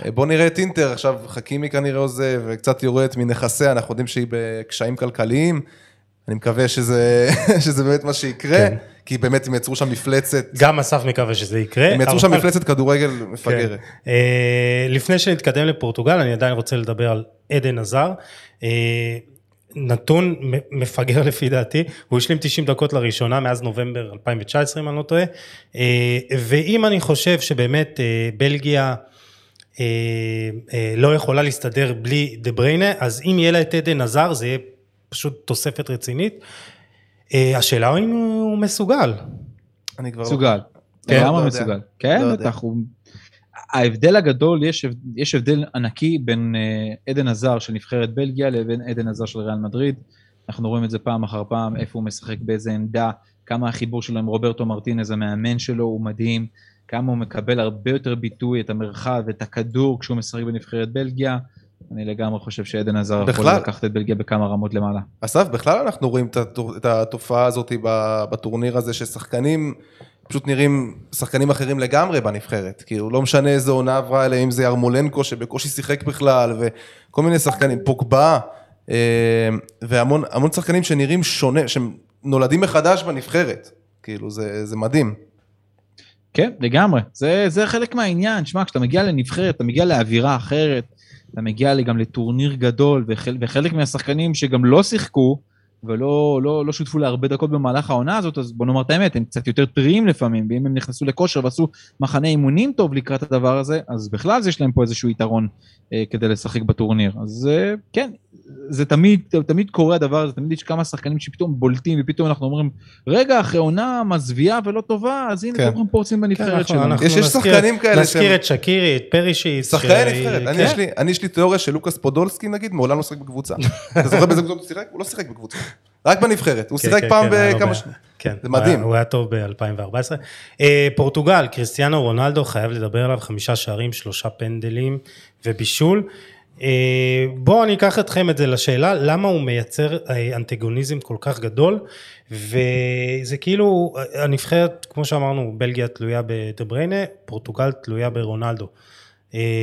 C: אה, בוא נראה את אינטר, עכשיו חכימי כנראה עוזב וקצת יורד מנכסיה, אנחנו יודעים שהיא בקשיים כלכליים. אני מקווה שזה, *laughs* שזה באמת מה שיקרה,
A: כן.
C: כי באמת הם יצרו שם מפלצת,
A: גם אסף מקווה שזה יקרה.
C: הם יצרו שם
A: אבל-
C: מפלצת כדורגל מפגרת.
A: כן. אה, לפני שנתקדם לפורטוגל, אני עדיין רוצה לדבר על עדן עזר. נתון מפגר *laughs* לפי דעתי, הוא השלים 90 דקות לראשונה מאז נובמבר 2019 אם אני לא טועה, אה, ואם אני חושב שבאמת אה, בלגיה אה, לא יכולה להסתדר בלי דה בריינה, אז אם יהיה לה את עדן עזר זה יהיה פשוט תוספת רצינית. השאלה אם הוא מסוגל.
C: אני כבר לא...
B: מסוגל.
C: כן, לא
B: לגמרי
C: יודע.
B: מסוגל. כן,
C: לא.
B: בטח. הוא... ההבדל הגדול, יש, יש הבדל ענקי בין אה, עדן עזר של נבחרת בלגיה לבין עדן עזר של ריאל מדריד. אנחנו רואים את זה פעם אחר פעם, איפה הוא משחק, באיזה עמדה, כמה החיבור שלו עם רוברטו מרטינז, המאמן שלו, הוא מדהים, כמה הוא מקבל הרבה יותר ביטוי, את המרחב, את הכדור, כשהוא משחק בנבחרת בלגיה. אני לגמרי חושב שעדן עזר יכול. לקחת את בלגיה בכמה רמות למעלה.
C: אסף, בכלל אנחנו רואים את התופעה הזאת בטורניר הזה, ששחקנים פשוט נראים שחקנים אחרים לגמרי בנבחרת. כאילו, לא משנה איזה עונה עברה אליהם, אם זה ירמולנקו שבקושי שיחק בכלל, וכל מיני שחקנים, פוגבה, אה, והמון המון שחקנים שנראים שונה, שנולדים מחדש בנבחרת. כאילו, זה, זה מדהים.
B: כן, לגמרי. זה, זה חלק מהעניין. שמע, כשאתה מגיע לנבחרת, אתה מגיע לאווירה אחרת, אתה מגיע גם לטורניר גדול, וחל, וחלק מהשחקנים שגם לא שיחקו, ולא לא, לא שותפו להרבה דקות במהלך העונה הזאת, אז בוא נאמר את האמת, הם קצת יותר טריים לפעמים, ואם הם נכנסו לכושר ועשו מחנה אימונים טוב לקראת הדבר הזה, אז בכלל אז יש להם פה איזשהו יתרון אה, כדי לשחק בטורניר. אז אה, כן, זה תמיד, תמיד קורה הדבר הזה, תמיד יש כמה שחקנים שפתאום בולטים, ופתאום אנחנו אומרים, רגע, אחרי עונה מזוויעה ולא טובה, אז הנה,
C: כן.
B: כן. פה רוצים בנבחרת
A: אנחנו-
B: שלנו.
A: אנחנו
C: יש- יש
A: נזכיר-
C: שחקנים כאלה
A: נזכיר
C: שהם-
A: את שקירי, את פרישיס.
C: שחקני
A: ש-
C: נבחרת, אני
A: כן.
C: יש לי- אני יש לי תיאוריה שלוקאס פודולסקי נגיד, מעולם לא שיחק בקבוצה. אתה זוכר באיזה קבוצה הוא שיחק? הוא לא שיחק בקבוצה. רק בנבחרת, הוא
A: כן,
C: שיחק
A: כן,
C: פעם
A: כן,
C: בכמה שנים.
A: כן,
C: זה מדהים.
A: הוא היה- טוב ב-2014. אה, פורטוגל, קריסטיאנו רונלדו, חייב לדבר עליו, חמישה שערים, שלושה פנדלים ובישול. אה, בואו אני אקח אתכם את זה לשאלה, למה הוא מייצר אה, אנטגוניזם כל כך גדול, וזה כאילו, הנבחרת, כמו שאמרנו, בלגיה תלויה בדבריינה, פורטוגל תלויה ברונלדו.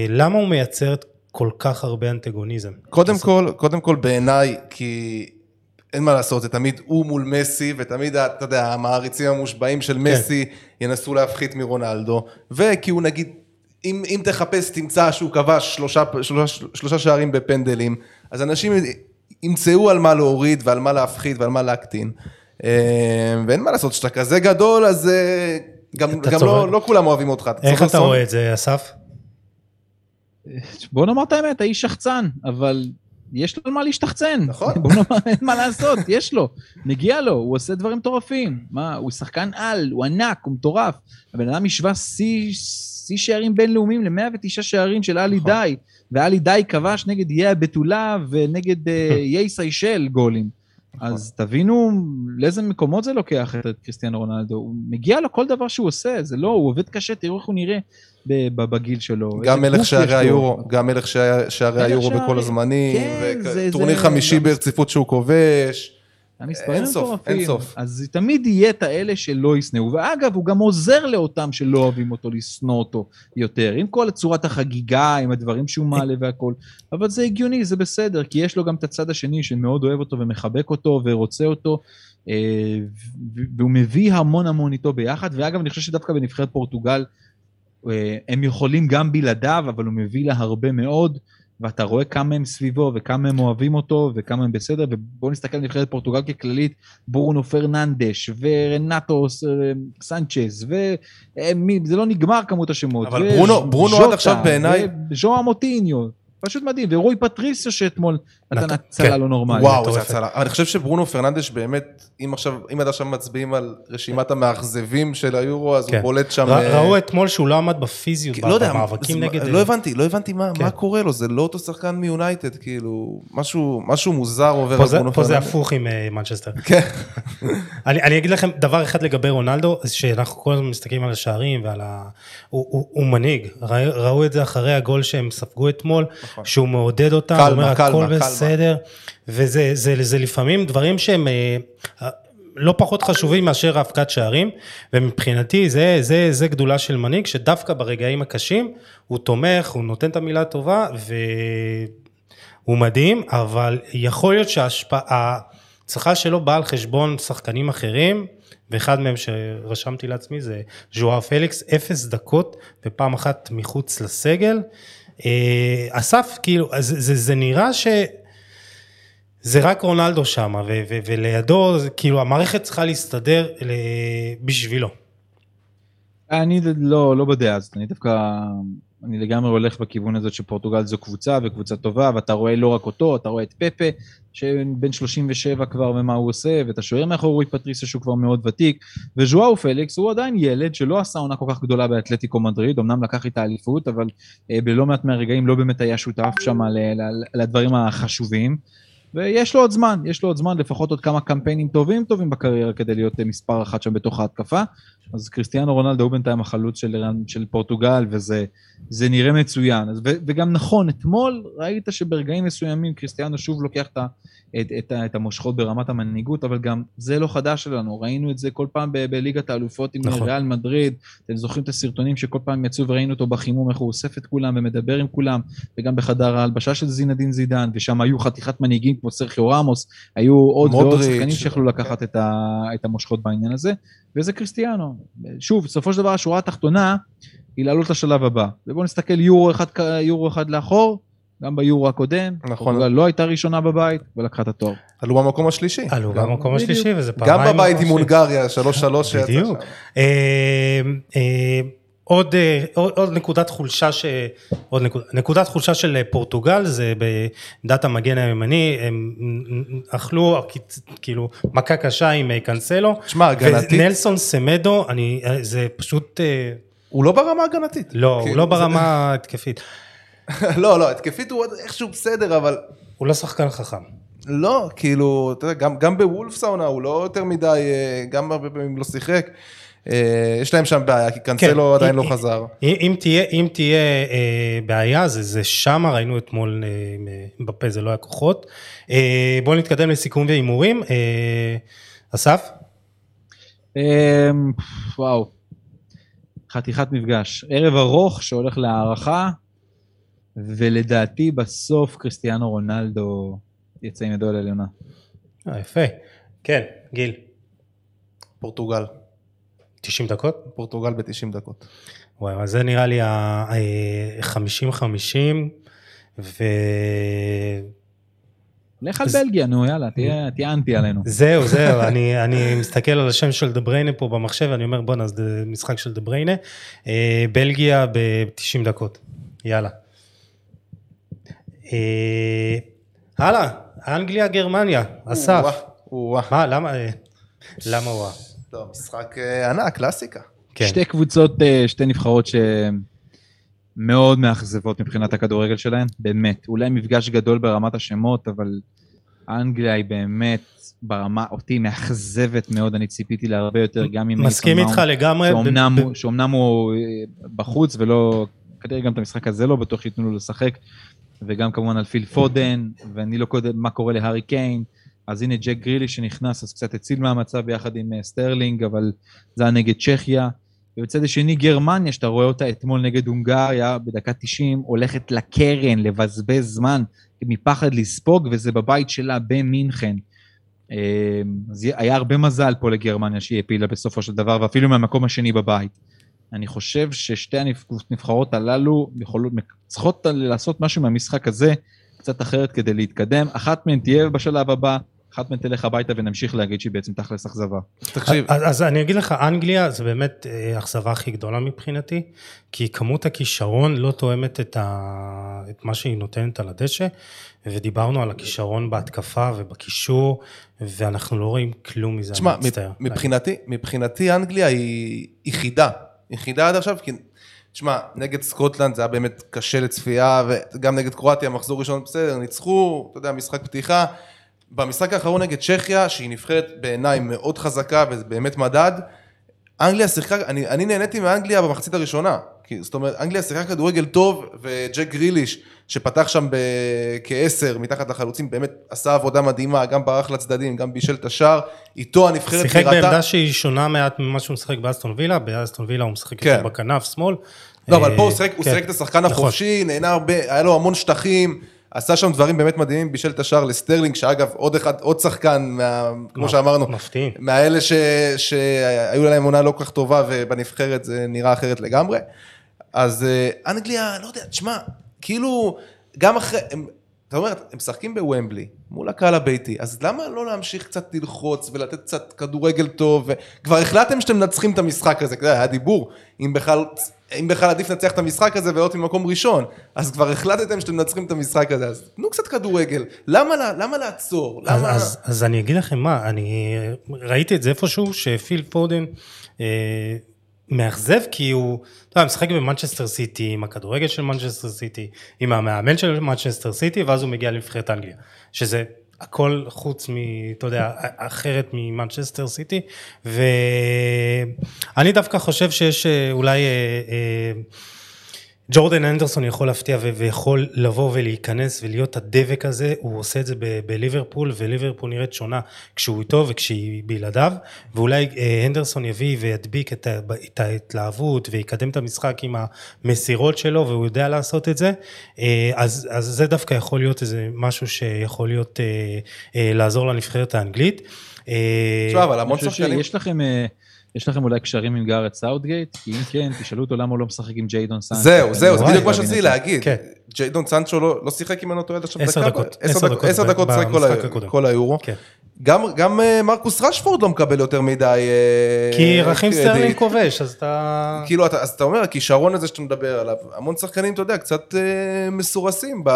A: למה הוא מייצר כל כך הרבה אנטגוניזם?
C: קודם כל, קודם כל בעיניי, כי אין מה לעשות, זה תמיד הוא מול מסי, ותמיד, אתה יודע, המעריצים המושבעים של מסי ינסו להפחית מרונלדו, וכי הוא נגיד, אם, אם תחפש, תמצא שהוא כבש שלושה, שלושה, שלושה שערים בפנדלים, אז אנשים ימצאו על מה להוריד ועל מה להפחית ועל מה להקטין. אה, ואין מה לעשות, כשאתה כזה גדול, אז אה, גם, גם. לא, לא כולם אוהבים אותך.
A: איך אתה? רואה את זה, אסף?
B: בוא נאמר את האמת, האיש שחצן, אבל יש לו על מה להשתחצן.
C: נכון.
B: בוא נאמר, אין מה לעשות, יש לו. מגיע לו, הוא עושה דברים מטורפים. מה, הוא שחקן על, הוא ענק, הוא מטורף. הבן אדם השווה שיא שערים בינלאומיים ל-109 שערים של עלי
C: נכון.
B: דאי, ועלי דאי כבש נגד איי הבתולה ונגד אה, *laughs* איי סיישל גולים.
C: נכון.
B: אז תבינו לאיזה מקומות זה לוקח את קריסטיאנו רונלדו. הוא מגיע לו כל דבר שהוא עושה, זה לא, הוא עובד קשה, תראו איך הוא נראה בגיל שלו.
C: גם מלך שערי. היורו, גם מלך שערי- היורו בכל הזמנים,
B: כן,
C: וטורניר חמישי ברציפות שהוא כובש.
B: המספרים
C: אין סוף,
B: מטורפים.
C: אין סוף.
B: אז תמיד יהיה את האלה שלא ישנאו. ואגב, הוא גם עוזר לאותם שלא אוהבים אותו לשנוא אותו יותר. עם כל צורת החגיגה, עם הדברים שהוא מעלה והכל. אבל זה הגיוני, זה בסדר, כי יש לו גם את הצד השני שמאוד אוהב אותו ומחבק אותו ורוצה אותו. אה, והוא מביא המון המון איתו ביחד. ואגב, אני חושב שדווקא בנבחרת פורטוגל, אה, הם יכולים גם בלעדיו, אבל הוא מביא לה הרבה מאוד. ואתה רואה כמה הם סביבו וכמה הם אוהבים אותו וכמה הם בסדר, ובואו נסתכל על נבחרת פורטוגל ככללית, ברונו פרננדש ורנטו ס- סנצ'ז, וזה לא נגמר כמות השמות.
C: אבל ברונו- ברונו עד עכשיו בעיניי-
B: וז'ואר מוטיניו, פשוט מדהים, ורוי פטריסיו שאתמול נתן
A: נת-
B: הצלה
A: כן.
B: לא נורמלית.
C: וואו, איזה. הצלה. אבל אני חושב שברונו פרננדש באמת, אם עכשיו, אם עד עכשיו מצביעים על רשימת המאכזבים של היורו, אז הוא
A: כן.
C: בולט שם...
A: ר-
C: אה,
A: ראו אתמול שהוא לא עמד בפיזיות
C: לא יודע,
A: במאבקים
C: זה-
A: נגד...
C: לא הבנתי, לא הבנתי מה
A: כן.
C: מה קורה לו, זה לא אותו שחקן מיונייטד, כאילו, משהו משהו מוזר עובר על ברונו
A: פה זה
C: פרננדש.
A: הפוך עם אה, מנצ'סטר.
C: כן, *laughs*
A: אני, אני אגיד לכם דבר אחד לגבי רונלדו, שאנחנו כל הזמן מסתכלים על השערים ועל ה... הוא, הוא, הוא מנהיג, ראו, את זה אחרי הגול שהם ספגו אתמול,
C: נכון.
A: שהוא מעודד אותם,
C: קלמה,
A: הוא אומר
C: קלמה,
A: הכל
C: קלמה."
A: בסדר, וזה זה, זה לפעמים דברים שהם אה, לא פחות חשובים מאשר ההפקת שערים, ומבחינתי זה, זה, זה גדולה של מנהיג, שדווקא ברגעים הקשים הוא תומך, הוא נותן את המילה הטובה, והוא מדהים, אבל יכול להיות שההשפעה, ההצלחה שלו באה על חשבון שחקנים אחרים, ואחד מהם שרשמתי לעצמי זה ז'ואר פליקס, אפס דקות ופעם אחת מחוץ לסגל. אה, אסף, כאילו, זה, זה, זה נראה ש... זה רק רונלדו שם, ו- ו- ולידו, כאילו, המערכת צריכה להסתדר ל- בשבילו.
B: אני לא, לא בדעה הזאת, אני דווקא אני לגמרי הולך בכיוון הזה שפורטוגל זו קבוצה וקבוצה טובה, ואתה רואה לא רק אותו, אתה רואה את פפה, שבן 37 כבר ומה הוא עושה, ואת השוער מאחור רוי פטריסיה שהוא כבר מאוד ותיק, וז'ואאו פליקס הוא עדיין ילד שלא עשה עונה כל כך גדולה באתלטיקו מדריד, אמנם לקח איתה אליפות, אבל אה, בלא מעט מהרגעים לא באמת היה שותף שם לדברים החשובים. ויש לו עוד זמן, יש לו עוד זמן, לפחות עוד כמה קמפיינים טובים טובים בקריירה כדי להיות אה, מספר אחת שם בתוך ההתקפה. אז קריסטיאנו רונלדו הוא בינתיים החלוץ של, של פורטוגל, וזה נראה מצוין. אז, ו, וגם נכון, אתמול ראית שברגעים מסוימים קריסטיאנו שוב לוקח את, את, את, את המושכות ברמת המנהיגות, אבל גם זה לא חדש שלנו, ראינו את זה כל פעם ב, בליגת האלופות עם נכון. ריאל מדריד, אתם זוכרים את הסרטונים שכל פעם יצאו וראינו אותו בחימום, איך הוא אוסף את כולם ומדבר עם כולם, וגם בחדר ההלבשה של זינדין זידן, ושם היו חתיכת מנהיגים כמו סרחיו רמוס, היו עוד ועוד שחקנים שיכלו לקחת את, ה, את המושכות בעניין הזה, וזה קריסטיאנו. שוב, בסופו של דבר השורה התחתונה היא לעלות לשלב הבא. ובואו נסתכל יורו אחד, יורו אחד לאחור, גם ביורו הקודם, נכון. לא הייתה ראשונה בבית ולקחה את התואר.
C: עלו במקום השלישי.
A: עלו במקום השלישי וזה פעמיים.
C: גם בבית עם הונגריה, שלוש שלוש
A: שיצא שם. בדיוק. אה, אה, עוד, אה, עוד, עוד נקודת חולשה, ש, עוד נקוד, נקודת חולשה של פורטוגל זה בעמדת המגן הימני, הם אכלו כאילו מכה קשה עם קנסלו.
C: תשמע, הגנתית.
A: ונלסון סמדו, אני, זה פשוט...
C: הוא לא ברמה הגנתית.
A: לא, הוא לא ברמה התקפית. *laughs*
C: לא, לא, התקפית הוא איכשהו בסדר, אבל...
A: הוא לא שחקן חכם.
C: לא, כאילו, אתה יודע, גם, גם בוולפס העונה הוא לא יותר מדי, אה, גם הרבה פעמים לא שיחק. אה, יש להם שם בעיה, כי קנסלו כן, עדיין לא חזר.
A: אם תהיה, אם תהיה אה, בעיה, זה, זה שם ראינו אתמול אה, בפה, זה לא היה כוחות. אה, בואו נתקדם לסיכום והימורים. אה, אסף?
B: אה, וואו, חתיכת מפגש. ערב ארוך שהולך להערכה, ולדעתי בסוף קריסטיאנו רונלדו יצא עם ידו על עליונה.
A: אה, יפה. כן, גיל.
C: פורטוגל.
A: 90 דקות?
C: פורטוגל ב-90 דקות.
A: וואי, אז זה נראה לי ה-50-50, ו...
B: לך על בלגיה, נו יאללה, תהיה אנטי עלינו.
A: זהו, זהו, *laughs* אני, אני מסתכל על השם של דה בריינה פה במחשב, ואני אומר בואנה, זה משחק של דה בריינה. אה, בלגיה ב-90 דקות, יאללה. אה, הלאה, אנגליה, גרמניה, אסף. מה, למה, אה, למה וואה?
C: לא, משחק אה, ענק, קלאסיקה.
B: כן. שתי קבוצות, שתי נבחרות שמאוד מאכזבות מבחינת הכדורגל שלהן, באמת. אולי מפגש גדול ברמת השמות, אבל אנגליה היא באמת ברמה, אותי מאכזבת מאוד, אני ציפיתי להרבה יותר, גם עם...
A: מסכים איתך לגמרי.
B: שאומנם הוא בחוץ ולא, כנראה גם את המשחק הזה לא בטוח שייתנו לו לשחק. וגם כמובן על פיל פודן, ואני לא יודע מה קורה להארי קיין. אז הנה ג'ק גריליש נכנס, אז קצת הציל מהמצב ביחד עם אה, סטרלינג, אבל זה היה נגד צ'כיה. ובצד השני גרמניה, שאתה רואה אותה אתמול נגד הונגריה, בדקה 90, הולכת לקרן, לבזבז זמן, מפחד לספוג, וזה בבית שלה במינכן. אה, אז היה הרבה מזל פה לגרמניה שהיא הפילה בסופו של דבר, ואפילו מהמקום השני בבית. אני חושב ששתי הנבחרות הללו יכולות, צריכות לעשות משהו מהמשחק הזה קצת אחרת כדי להתקדם. אחת מהן תהיה בשלב הבא, אחת מהן תלך הביתה ונמשיך להגיד שהיא בעצם תכלס אכזבה.
A: תקשיב. אז, אז אני אגיד לך, אנגליה זה באמת אה, האכזבה הכי גדולה מבחינתי, כי כמות הכישרון לא תואמת את, ה... את מה שהיא נותנת על הדשא, ודיברנו על הכישרון בהתקפה ובקישור, ואנחנו לא רואים כלום מזה,
C: אני מצטער. מבחינתי, מבחינתי אנגליה היא יחידה. יחידה עד עכשיו, כי, תשמע, נגד סקוטלנד זה היה באמת קשה לצפייה, וגם נגד קרואטיה, מחזור ראשון בסדר, ניצחו, אתה יודע, משחק פתיחה. במשחק האחרון נגד צ'כיה, שהיא נבחרת בעיניי מאוד חזקה וזה באמת מדד, אנגליה שיחקה, אני, אני נהניתי מאנגליה במחצית הראשונה. כי, זאת אומרת, אנגליה שיחקה כדורגל טוב, וג'ק גריליש, שפתח שם כעשר מתחת לחלוצים, באמת עשה עבודה מדהימה, גם ברח לצדדים, גם בישל את השער, איתו הנבחרת
A: שיחק בעמדה שהיא שונה מעט ממה שהוא משחק באסטון וילה, באסטון וילה הוא משחק כן. בכנף שמאל.
C: לא, אבל פה הוא שיחק, הוא כן. שיחק את השחקן נכון. החופשי, נהנה הרבה, היה לו המון שטחים. עשה שם דברים באמת מדהימים, בישל את השער לסטרלינג, שאגב, עוד אחד, עוד שחקן, מה, כמו שאמרנו,
A: מפתיע.
C: מהאלה ש, שהיו להם עונה לא כל כך טובה, ובנבחרת זה נראה אחרת לגמרי. אז אה, אנגליה, לא יודע, תשמע, כאילו, גם אחרי, הם, אתה אומר, הם משחקים בוומבלי, מול הקהל הביתי, אז למה לא להמשיך קצת ללחוץ ולתת קצת כדורגל טוב, וכבר החלטתם שאתם מנצחים את המשחק הזה, היה דיבור, אם בכלל אם בכלל עדיף לנצח את המשחק הזה ולהיות ממקום ראשון, אז כבר החלטתם שאתם מנצחים את המשחק הזה, אז תנו קצת כדורגל. למה, למה לעצור?
A: אז,
C: למה...
A: אז, אז אני אגיד לכם מה, אני ראיתי את זה איפשהו, שפיל פודן אה, מאכזב כי הוא, אתה יודע, משחק במנצ'סטר סיטי, עם הכדורגל של מנצ'סטר סיטי, עם המאמן של מנצ'סטר סיטי, ואז הוא מגיע לנבחרת אנגליה, שזה הכל חוץ מ... אתה יודע, אחרת ממנצ'סטר סיטי, ואני דווקא חושב שיש אה, אולי... אה, אה, ג'ורדן הנדרסון יכול להפתיע ויכול לבוא ולהיכנס ולהיות הדבק הזה, הוא עושה את זה בליברפול, וליברפול נראית שונה כשהוא איתו וכשהיא בלעדיו, ואולי אה, הנדרסון יביא וידביק את, ההתלהבות ויקדם את המשחק עם המסירות שלו, והוא יודע לעשות את זה, אה, אז, אז זה דווקא יכול להיות איזה משהו שיכול להיות, אה, אה, לעזור לנבחרת האנגלית. אה,
C: תשמע, אבל המון שחקנים...
B: שיש לכם... יש לכם אולי קשרים עם גארת' סאוטגייט? כי אם כן, תשאלו אותו למה הוא לא משחק עם ג'יידון סאנצ'ו.
C: זהו, זהו, זה
A: וואי,
C: בדיוק מה שרציתי להגיד.
A: כן.
C: ג'יידון סנצ'ו לא לא שיחק אם אני לא טועה עד עכשיו
A: עשר
C: דקה?
A: דקות,
C: עשר
A: עשר
C: דקות,
A: דקות
C: עשר דקות שיחק כל
A: במשחק הקודם.
C: כל היורו. גם, גם אה, מרקוס רשפורד לא מקבל יותר מדי... אה,
A: כי רכים. סטרלינג כובש, אז אתה...
C: כאילו, אתה, אז אתה אומר, הכישרון הזה שאתה מדבר עליו, המון שחקנים, אתה יודע, קצת אה, מסורסים, ב...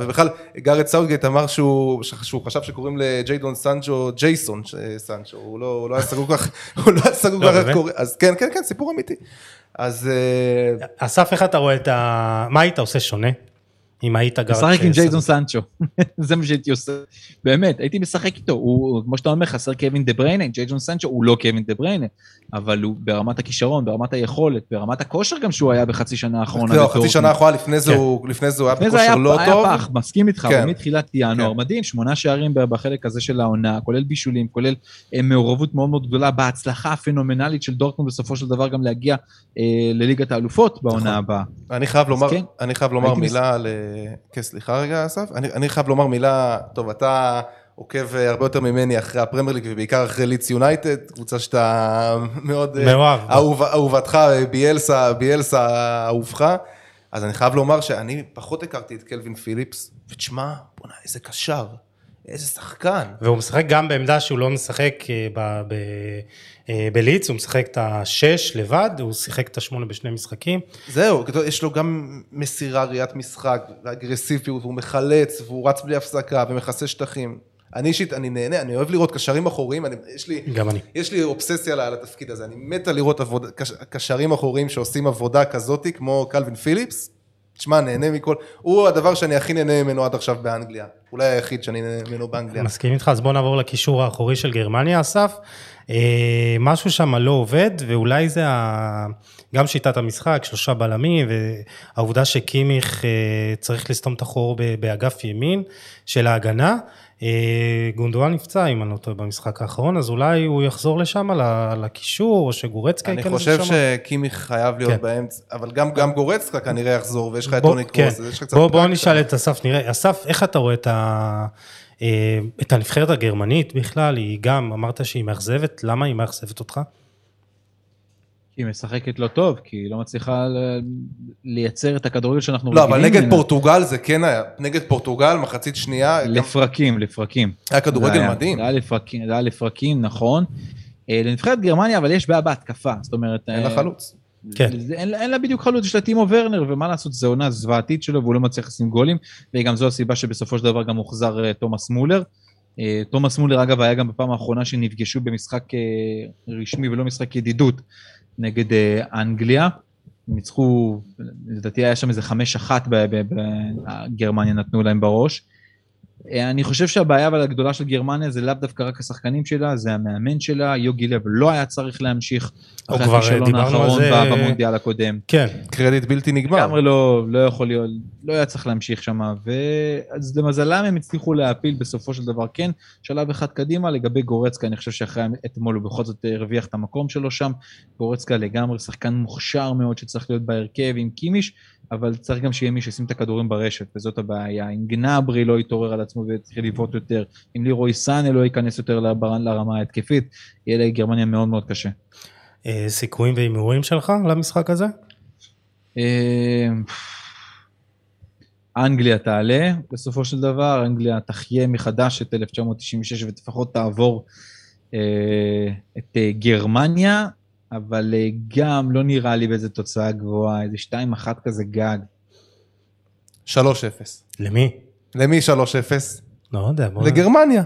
C: ובכלל, גארת' סאוטגייט אמר שהוא, שהוא חשב שקוראים לג'יידון סנצ'ו ג'ייסון סנצ'ו, הוא לא, הוא לא היה סגור כך, *laughs* הוא לא היה סגור
A: לא,
C: כך? קוראים, אז כן, כן, כן, סיפור אמיתי. אז אה,
A: אסף, איך אתה רואה את ה... מה היית עושה שונה? אם היית גר...
B: משחק עם ג'יידון סנצ'ו, *laughs* זה מה שהייתי עושה. באמת, הייתי משחק איתו, הוא, כמו שאתה אומר, חסר קווין דה בריינה, ג'יידון סנצ'ו הוא לא קווין דה בריינה, אבל הוא ברמת הכישרון, ברמת היכולת, ברמת הכושר גם שהוא היה בחצי שנה האחרונה.
C: זהו,
B: בטורקינט.
C: חצי שנה האחרונה, לפני זה
A: כן.
C: הוא לפני זה הוא היה
B: לפני זה היה,
C: בכושר לא
B: היה
C: טוב.
B: פח, מסכים איתך,
C: כן.
B: אבל מתחילת ינואר,
C: כן.
B: מדהים, שמונה שערים בחלק הזה של העונה, כולל בישולים, כולל אה, מעורבות מאוד מאוד גדולה בהצלחה הפנומנלית של דורטמונד בסופו של דבר גם להגיע אה, לליגת האלופות בעונה
A: נכון.
B: הבאה.
C: אני חייב לומר, מילה על... כן, סליחה רגע, אסף. אני, אני חייב לומר מילה, טוב, אתה עוקב אה, הרבה יותר ממני אחרי הפרמייר ליג ובעיקר אחרי לידס יונייטד, קבוצה שאתה מאוד... אה,
A: מאוהב.
C: אהוב, אהובתך, אה, ביאלסה, ביאלסה אהובך. אז אני חייב לומר שאני פחות הכרתי את קלווין פיליפס, ותשמע, בוא'נה, איזה קשר, איזה שחקן.
A: והוא משחק גם בעמדה שהוא לא משחק אה, ב- ב- אה, בליץ, הוא משחק את השש לבד, הוא שיחק את השמונה בשני משחקים.
C: זהו, יש לו גם מסירה, ראיית משחק, ואגרסיביות, והוא מחלץ, והוא רץ בלי הפסקה, ומכסה שטחים. אני אישית, אני נהנה, אני אוהב לראות קשרים אחוריים, אני, יש לי...
A: גם אני.
C: יש לי אובססיה על התפקיד הזה, אני מת על לראות עבוד, קש, קשרים אחוריים שעושים עבודה כזאתי, כמו קלווין פיליפס. תשמע, נהנה מכל, הוא הדבר שאני הכי נהנה ממנו עד עכשיו באנגליה. אולי היחיד שאני נהנה ממנו באנגליה.
A: מסכים איתך, אז בוא נעבור לקישור האחורי של גרמניה, אסף. אה, משהו שם לא עובד, ואולי זה ה... גם שיטת המשחק, שלושה בלמים, והעובדה שקימיך אה, צריך לסתום את החור באגף ימין של ההגנה. אה, גונדואן נפצע, אם אני לא טועה, במשחק האחרון, אז אולי הוא יחזור לשם, לקישור, או שגורצקה
C: אני
A: ייכנס
C: חושב
A: לשם.
C: שקימיך חייב להיות
A: כן.
C: באמצע, אבל גם, גם גורצקה כנראה יחזור, ויש לך את
A: כן.
C: קרוס, אז יש לך קצת...
A: בוא, בוא. נשאל את אסף, נראה. אסף, איך אתה רואה את, ה... אה, את הנבחרת הגרמנית בכלל? היא גם, אמרת שהיא מאכזבת, למה היא מאכזבת אותך?
B: היא משחקת לא טוב, כי היא לא מצליחה לייצר את הכדורגל שאנחנו
C: לא, אבל נגד. פורטוגל זה כן היה, נגד פורטוגל, מחצית שנייה, גם
B: לפרקים, לפרקים.
C: היה כדורגל
B: היה-
C: מדהים.
B: זה היה לפרקים, זה היה לפרקים, נכון. אה, לנבחרת גרמניה, אבל יש בעיה בהתקפה, זאת אומרת...
C: אין לה
B: אה,
C: חלוץ.
A: כן.
B: זה- אין, לה- אין לה בדיוק חלוץ, יש לה טימו ורנר, ומה לעשות, זו עונה זוועתית שלו, והוא לא מצליח לשים גולים, וגם זו הסיבה שבסופו של דבר גם הוחזר אה, תומאס מולר. תומאס מולר, אגב, היה גם בפעם האחרונה שנפגשו במשחק רשמי ולא משחק ידידות נגד אה, אנגליה. ניצחו, לדעתי היה שם איזה חמש אחת, ב- ב- ב- גרמניה נתנו להם בראש. אה, אני חושב שהבעיה אבל הגדולה של גרמניה זה לאו דווקא רק השחקנים שלה, זה המאמן שלה, יוגי לב לא היה צריך להמשיך
A: או
B: אחרי
A: כבר, אה,
B: הכישלון
A: דיברנו על
B: האחרון
A: זה-
B: במונדיאל הקודם.
A: כן,
C: קרדיט בלתי נגמר.
B: לגמרי לא, לא יכול להיות, לא היה צריך להמשיך שם, ואז למזלם הם הצליחו להפיל בסופו של דבר כן, שלב אחד קדימה, לגבי גורצקה, אני חושב שאחרי אתמול הוא בכל זאת הרוויח את המקום שלו שם, גורצקה לגמרי שחקן מוכשר מאוד שצריך להיות בהרכב עם קימיש, אבל צריך גם שיהיה מי שישים את הכדורים ברשת, וזאת הבעיה. אם גנברי לא יתעורר על עצמו ויתחיל לבעוט יותר, אם לירוי סאנה לא ייכנס יותר לרמה ההתקפית, יהיה לגרמניה מאוד מאוד קשה.
A: אה, סיכויים והימורים שלך למשחק הזה?
B: אה, אנגליה תעלה בסופו של דבר, אנגליה תחיה מחדש את 1996 ולפחות תעבור אה, את גרמניה. אבל אה, גם לא נראה לי באיזה תוצאה גבוהה, איזה 2-1 כזה גג.
C: 3-0.
A: למי?
C: למי 3-0?
A: לא יודע, בוא...
C: לגרמניה.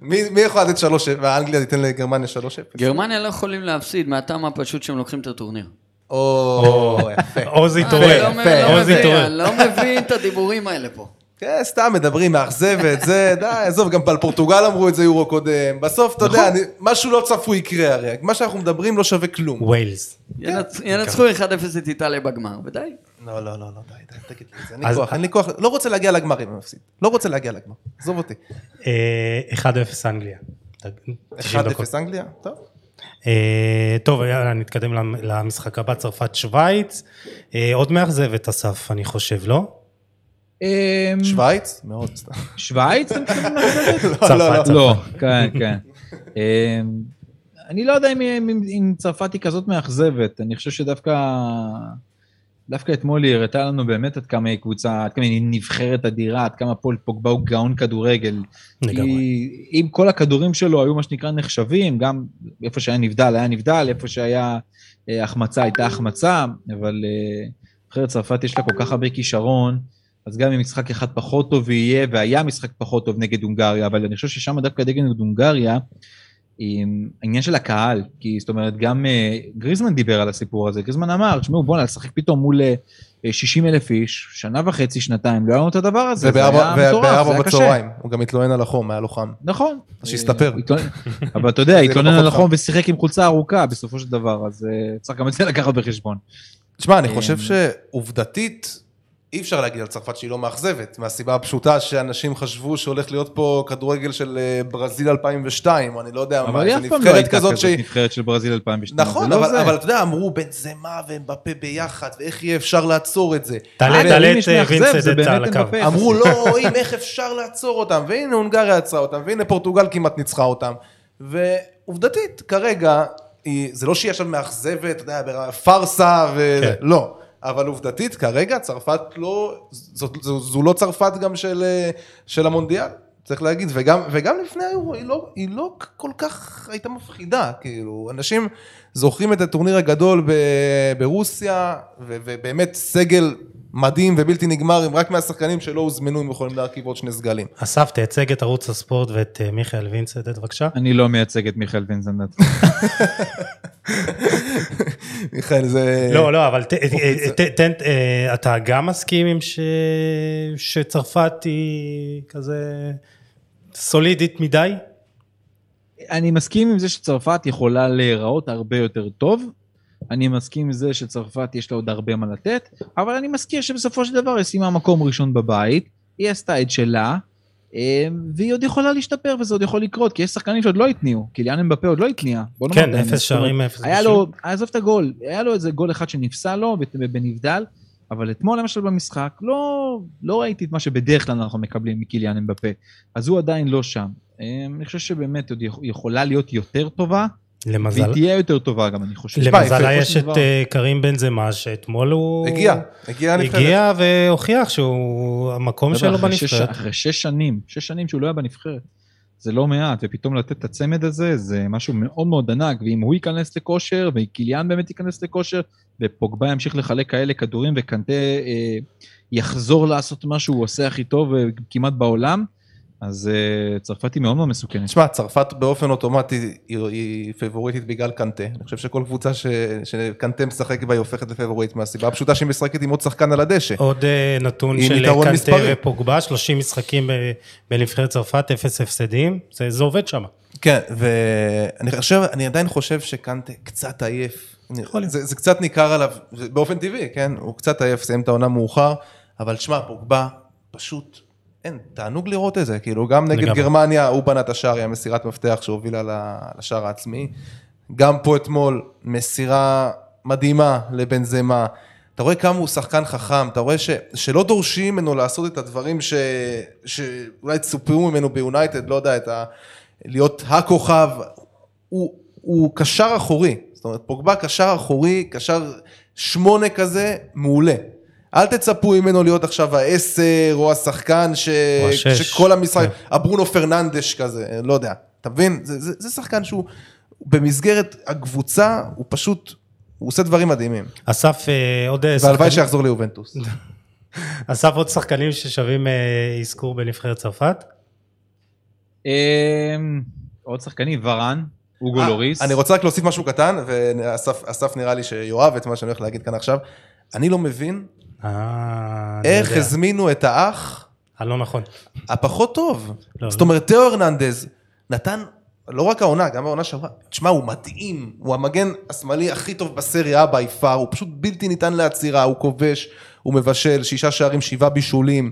C: מי מי יכול לתת 3-0? ואנגליה תיתן לגרמניה 3-0?
D: גרמניה לא יכולים להפסיד מהטעם הפשוט שהם לוקחים את הטורניר.
C: או, יפה.
A: עוזי טורל.
D: לא מבין- לא
A: עוזי טורל.
D: אני לא מבין את הדיבורים האלה פה.
C: כן, סתם מדברים, מאכזבת, זה, די, עזוב, גם על פורטוגל אמרו את זה יורו קודם. בסוף, אתה יודע, אני- משהו לא צפוי יקרה הרי. מה שאנחנו מדברים לא שווה כלום.
A: ווילס.
D: ינצ- ינצחו 1-0 את איטליה בגמר, ודי.
C: לא, לא, לא, לא, די, די, תגיד לי את זה. אין לי כוח, אין לי כוח. לא רוצה להגיע לגמר אם אני מפסיד. לא רוצה להגיע לגמר. עזוב אותי.
A: אה, 1-0 אנגליה. 90 דקות.
C: 1-0 אנגליה? טוב.
A: אה, טוב, יאללה, נתקדם למ- למשחק הבא, צרפת-שווייץ. אה, עוד מאכזבת אסף, אני חושב, לא?
B: אמ,
C: שווייץ? מאוד סתם.
B: שווייץ? מתכוונים *laughs* לאכזבת?
A: צרפת,
B: לא, כן, כן. אמ, אני לא יודע אם- אם אם צרפת היא כזאת מאכזבת, אני חושב שדווקא דווקא אתמול היא הראתה לנו באמת עד כמה היא קבוצה, עד כמה היא נבחרת אדירה, עד כמה פול פוגבה הוא גאון כדורגל.
A: לגמרי.
B: אם כל הכדורים שלו היו מה שנקרא נחשבים, גם איפה שהיה נבדל היה נבדל, איפה שהיה אה, החמצה הייתה החמצה, אבל אה, נבחרת צרפת יש לה כל כך הרבה כישרון, אז גם אם משחק אחד פחות טוב יהיה, והיה משחק פחות טוב נגד הונגריה, אבל אני חושב ששם דווקא נגד הונגריה, העניין של הקהל, כי זאת אומרת, גם אה, גריזמן דיבר על הסיפור הזה, גריזמן אמר, תשמעו, בוא'נה, לשחק פתאום מול אה, 60 אלף איש, שנה וחצי, שנתיים, לא היה לנו את הדבר הזה, זה
C: ובארבע
B: היה מטורף, זה
C: ובארבע
B: היה קשה.
C: בצהריים. הוא גם התלונן על החום, היה לו חם.
B: נכון.
C: אז שיסתפר.
B: אה, אבל אתה יודע, *laughs* התלונן
C: לא
B: על החום ושיחק עם חולצה ארוכה בסופו של דבר, אז אה, צריך גם את זה לקחת בחשבון.
C: תשמע, אני
B: אה,
C: חושב שעובדתית, אי אפשר להגיד על צרפת שהיא לא מאכזבת, מהסיבה הפשוטה שאנשים חשבו שהולך להיות פה כדורגל של אה, ברזיל 2002, או אני לא יודע מה,
B: אבל היא אף פעם לא
C: נבחרת
B: הייתה
C: כזאת
B: כזאת
C: שהיא...
B: נבחרת של ברזיל 2002.
C: נכון,
B: זה לא
C: אבל,
B: זה.
C: אבל אתה יודע, אמרו בנזמה ואמבפה ביחד, ואיך יהיה אפשר לעצור את זה.
A: תעלה תעלה את אה,
B: זה
A: את על הקו.
C: אמרו, לא, רואים איך אפשר לעצור אותם, והנה הונגריה עצרה אותם, והנה פורטוגל כמעט ניצחה אותם. ועובדתית, כרגע, זה לא שהיא עכשיו מאכזבת, אתה יודע, פארסה, ו...
A: כן.
C: לא. אבל עובדתית, כרגע צרפת לא, זאת, זו, זו לא צרפת גם של, אה, של המונדיאל, צריך להגיד, וגם, וגם לפני היורו, היא לא, היא לא כל כך הייתה מפחידה, כאילו, אנשים זוכרים את הטורניר הגדול ב- ברוסיה, ו, ובאמת סגל מדהים ובלתי נגמר, עם רק מהשחקנים שלא הוזמנו, הם יכולים להרכיב עוד שני סגלים.
A: אסף, תייצג את ערוץ הספורט ואת אה, מיכאל וינסנט, בבקשה.
B: אני לא מייצג את מיכאל וינסנט. *laughs*
C: מיכאל, זה...
A: לא, לא, אבל ת- אה, ת- תן, אה, אתה גם מסכים עם ש- שצרפת היא כזה סולידית מדי?
B: אני מסכים עם זה שצרפת יכולה להיראות הרבה יותר טוב. אני מסכים עם זה שצרפת יש לה עוד הרבה מה לתת, אבל אני מזכיר שבסופו של דבר היא סיימה מקום ראשון בבית, היא עשתה את שלה, אה, והיא עוד יכולה להשתפר וזה עוד יכול לקרות, כי יש שחקנים שעוד לא התניעו, כי ליאן אמבפה עוד לא התניע. בוא נאמר
A: כן. אפס שערים, אפס
B: היה לו, עזוב את הגול, היה לו איזה גול אחד שנפסל לו בנבדל, אבל אתמול למשל במשחק לא, לא ראיתי את מה שבדרך כלל אנחנו מקבלים מקיליאן אמבפה, אז הוא עדיין לא שם. אה, אני חושב שבאמת עוד יכ- יכולה להיות יותר טובה,
A: למזל,
B: והיא תהיה יותר טובה גם, אני חושב.
A: למזלה יש את אה, קרים בן זמה, שאתמול הוא...
C: הגיע, הגיע לנבחרת.
A: הגיע והוכיח שהוא המקום שלו בנבחרת.
B: אחרי שש שנים, שש שנים שהוא לא היה בנבחרת. זה לא מעט, ופתאום לתת את הצמד הזה, זה משהו מאוד מאוד ענק, ואם הוא ייכנס לכושר, וקיליאן באמת ייכנס לכושר, ופוגבה ימשיך לחלק כאלה כדורים, וקנטה אה, יחזור לעשות מה שהוא עושה הכי טוב אה, כמעט בעולם, אז אה, צרפת היא מאוד מאוד מסוכנת.
C: תשמע, צרפת באופן אוטומטי היא, היא פבוריטית בגלל קנטה. אני חושב שכל קבוצה ש, שקנטה משחק בה היא הופכת לפבוריטית מהסיבה הפשוטה שהיא משחקת עם עוד שחקן על הדשא.
A: עוד אה, נתון של
C: יתרון
A: קנטה. ופוגבה, 30 משחקים בנבחרת צרפת, אפס הפסדים, זה זה עובד שם.
C: כן, ואני חושב, אני עדיין חושב שקנטה קצת עייף. זה, זה קצת ניכר עליו, באופן טבעי, כן? הוא קצת עייף, סיים את העונה מאוחר, אבל שמע, פוגבה, פשוט, אין, תענוג לראות את זה, כאילו, גם נגד
A: לגמרי.
C: גרמניה, הוא בנה את השער, היה מסירת מפתח שהובילה לשער העצמי. גם פה אתמול, מסירה מדהימה לבנזמה. אתה רואה כמה הוא שחקן חכם, אתה רואה ש, שלא דורשים ממנו לעשות את הדברים ש, שאולי צופו ממנו ביונייטד, לא יודע, את ה, להיות הכוכב, הוא, הוא קשר אחורי, זאת אומרת, פוגבה קשר אחורי, קשר שמונה כזה, מעולה. אל תצפו ממנו להיות עכשיו העשר, או השחקן ש...
A: או השש.
C: שכל המשחק,
A: כן.
C: הברונו פרננדש כזה, לא יודע, אתה מבין? זה, זה, זה שחקן שהוא... במסגרת הקבוצה, הוא פשוט, הוא עושה דברים מדהימים.
A: אסף, אה, עוד אה,
C: והלוואי
A: שחקנים-
C: שיחזור ליובנטוס. *laughs*
A: אסף עוד שחקנים ששווים אה, אזכור בנבחרת צרפת?
B: אמ, עוד שחקנים, ורן, אוגו
C: אה,
B: לוריס.
C: אני רוצה רק להוסיף משהו קטן, ואסף אסף נראה לי שיאהב את מה שאני הולך להגיד כאן עכשיו. אני לא מבין
A: אה,
C: איך
A: יודע.
C: הזמינו את האח
A: הלא נכון.
C: הפחות טוב.
A: לא,
C: זאת אומרת, תאו הרננדז נתן, לא רק העונה, גם העונה שעברה, תשמע, הוא מדהים, הוא המגן השמאלי הכי טוב בסריה בי פאר, הוא פשוט בלתי ניתן לעצירה, הוא כובש, הוא מבשל, שישה שערים, שבעה בישולים,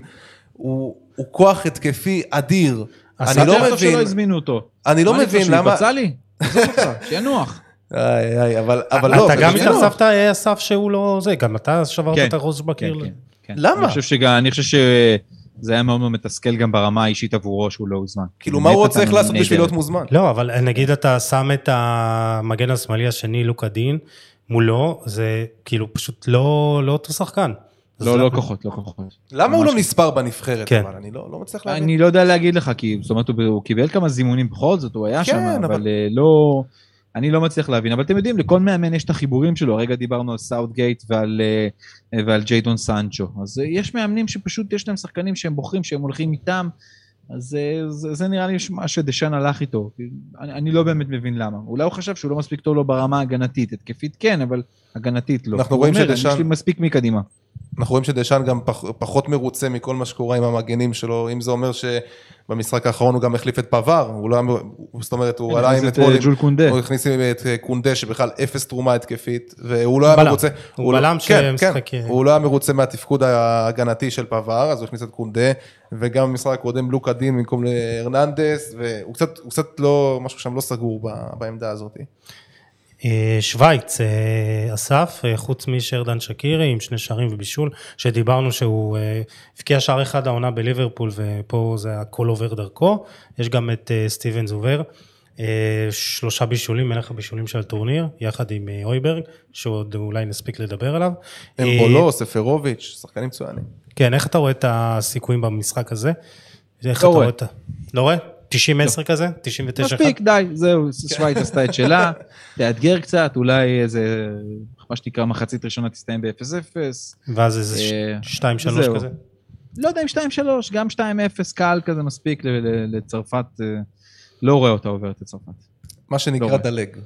C: הוא, הוא כוח התקפי אדיר.
A: עשה
C: אני לא
B: יותר טוב
C: מבין,
B: שלא הזמינו אותו.
C: אני לא
B: מה
C: מבין למה...
B: יבצע לי? עזוב אותך, שיהיה נוח.
C: איי, *laughs* איי, אבל, אבל לא,
A: אתה גם
C: לא-
A: התאכזבת, אה, אסף, שהוא לא זה, גם אתה שברת
B: כן,
A: את הראש
B: כן,
A: בקיר.
B: כן, כן.
C: למה?
B: אני חושב שגם, אני חושב שזה היה מאוד מאוד מתסכל גם ברמה האישית עבורו שהוא לא הוזמן.
C: כאילו, מה הוא עוד צריך לעשות בשביל. להיות מוזמן?
A: לא, אבל נגיד אתה שם את המגן השמאלי השני, לוקה דין, מולו, זה כאילו פשוט לא לא אותו שחקן.
B: לא, לא כוחות, לא כוחות.
C: למה הוא
B: ממש
C: לא נספר בנבחרת?
A: כן.
C: אבל אני לא לא מצליח להבין.
B: אני לא יודע להגיד לך, כי זאת אומרת, הוא קיבל כמה זימונים בכל זאת, הוא היה
C: כן,
B: שם,
C: אבל-
B: אבל אה, לא... אני לא מצליח להבין, אבל אתם יודעים, לכל מאמן יש את החיבורים שלו, הרגע דיברנו על סאוטגייט ועל, אה, ועל ג'יידון סנצ'ו. אז אה, יש מאמנים שפשוט יש להם שחקנים שהם בוחרים שהם הולכים איתם, אז אה, זה, זה נראה לי מה שדשאן הלך איתו. אני, אני לא באמת מבין למה. אולי הוא חשב שהוא לא מספיק טוב לו ברמה ההגנתית, התקפית כן, אבל הגנתית לא.
C: אנחנו רואים
B: אומר,
C: שדשאן-
B: יש לי מספיק מקדימה.
C: אנחנו רואים שדשאן גם פח, פחות מרוצה מכל מה שקורה עם המגנים שלו, אם זה אומר שבמשחק האחרון הוא גם החליף את פבר, הוא לא, היה- הוא- זאת אומרת, הוא עלה עם אתמול,
B: אה, קונדה.
C: הוא הכניס את אה, קונדה שבכלל אפס תרומה התקפית, והוא לא היה
A: בלם.
C: מרוצה,
A: הוא
C: לא-
A: בלם
C: כן,
A: שמשחק,
C: כן,
A: אה,
C: הוא לא היה מרוצה מהתפקוד ההגנתי של פבר, אז הוא הכניס את קונדה, וגם במשחק הקודם לוקה דין במקום להרננדס, והוא קצת, הוא קצת לא, משהו שם לא סגור ב- בעמדה הזאת.
A: אה, שווייץ, אה, אסף, אה, חוץ משרדן שקירי עם שני שערים ובישול, שדיברנו שהוא הבקיע שער אחד העונה בליברפול ופה זה הכל עובר דרכו, יש גם את סטיבן זובר, שלושה בישולים, מלך הבישולים של הטורניר, יחד עם אויברג, שעוד אולי נספיק לדבר עליו.
C: אמבולו, ספרוביץ', שחקנים מצוינים.
A: כן, איך אתה רואה את הסיכויים במשחק הזה?
B: לא
A: אתה
B: רואה.
A: לא רואה? 90-10 כזה? 99-1?
B: מספיק, די, זהו, שווייץ עשתה את שלה, *laughs* תאתגר קצת, אולי איזה, מה שנקרא, מחצית ראשונה תסתיים ב-0-0.
A: ואז איזה
B: אה,
A: 2-3
B: זהו.
A: כזה?
B: לא יודע אם 2-3, גם 2-0 קל כזה מספיק לצרפת, אה, לא רואה אותה עוברת לצרפת.
C: מה שנקרא
B: רואה.
C: דלג.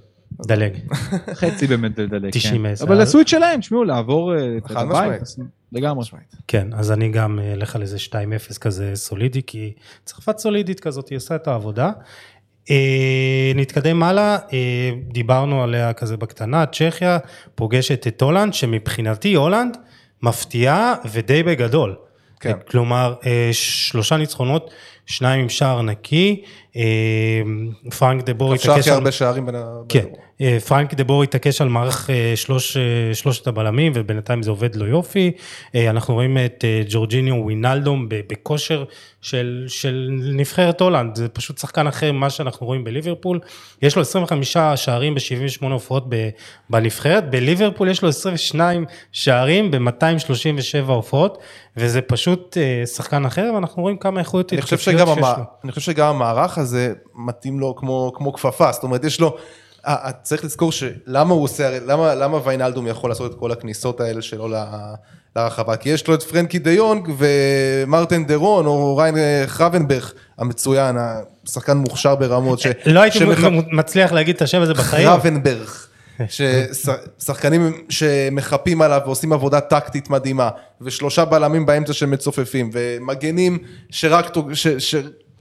A: דלג. *laughs*
B: חצי באמת לדלג,
A: 90
B: כן.
A: עשר.
B: אבל עשו את שלהם, תשמעו, לעבור אה, את הבית, לגמרי.
A: כן, אז אני גם אה, אלך על איזה 2-0 כזה סולידי, כי צרפת סולידית כזאת, היא עושה את העבודה. אה, נתקדם הלאה, אה, דיברנו עליה כזה בקטנה, צ'כיה פוגשת את הולנד, שמבחינתי הולנד מפתיעה ודי בגדול.
C: כן.
A: כלומר, אה, שלושה ניצחונות, שניים עם שער נקי, פרנק דה בור
C: כבשה
A: התעקש
C: הכי
A: על...
C: הרבה שערים בין ה...
A: כן. אה, פרנק דה בור התעקש על מערך אה, שלוש, אה, שלושת הבלמים ובינתיים זה עובד לו יופי. אנחנו רואים את ג'ורג'יניו ווינלדום בכושר של, של נבחרת הולנד, זה פשוט שחקן אחר ממה שאנחנו רואים בליברפול. יש לו 25 שערים ב-78 הופעות בנבחרת, בליברפול יש לו 22 שערים ב-237 הופעות, וזה פשוט שחקן אחר ואנחנו רואים כמה איכויות התקפיות שיש. לו.
C: אני חושב שגם המערך הזה מתאים לו כמו, כמו כפפה, זאת אומרת יש לו, אה, אה, צריך לזכור שלמה הוא עושה, למה, למה ויינלדום יכול לעשות את כל הכניסות האלה שלו לרחבה, כי יש לו את פרנקי דה יונג ומרטין דרון או ריין אה, חרבנבך המצוין, השחקן מוכשר ברמות, ש...
A: לא הייתי
C: שמח-
A: מצליח להגיד את השם הזה בחיים.
C: חרבנברך. ששחקנים שמחפים עליו ועושים עבודה טקטית מדהימה, ושלושה בלמים באמצע שמצופפים, ומגנים שרק, ש, ש,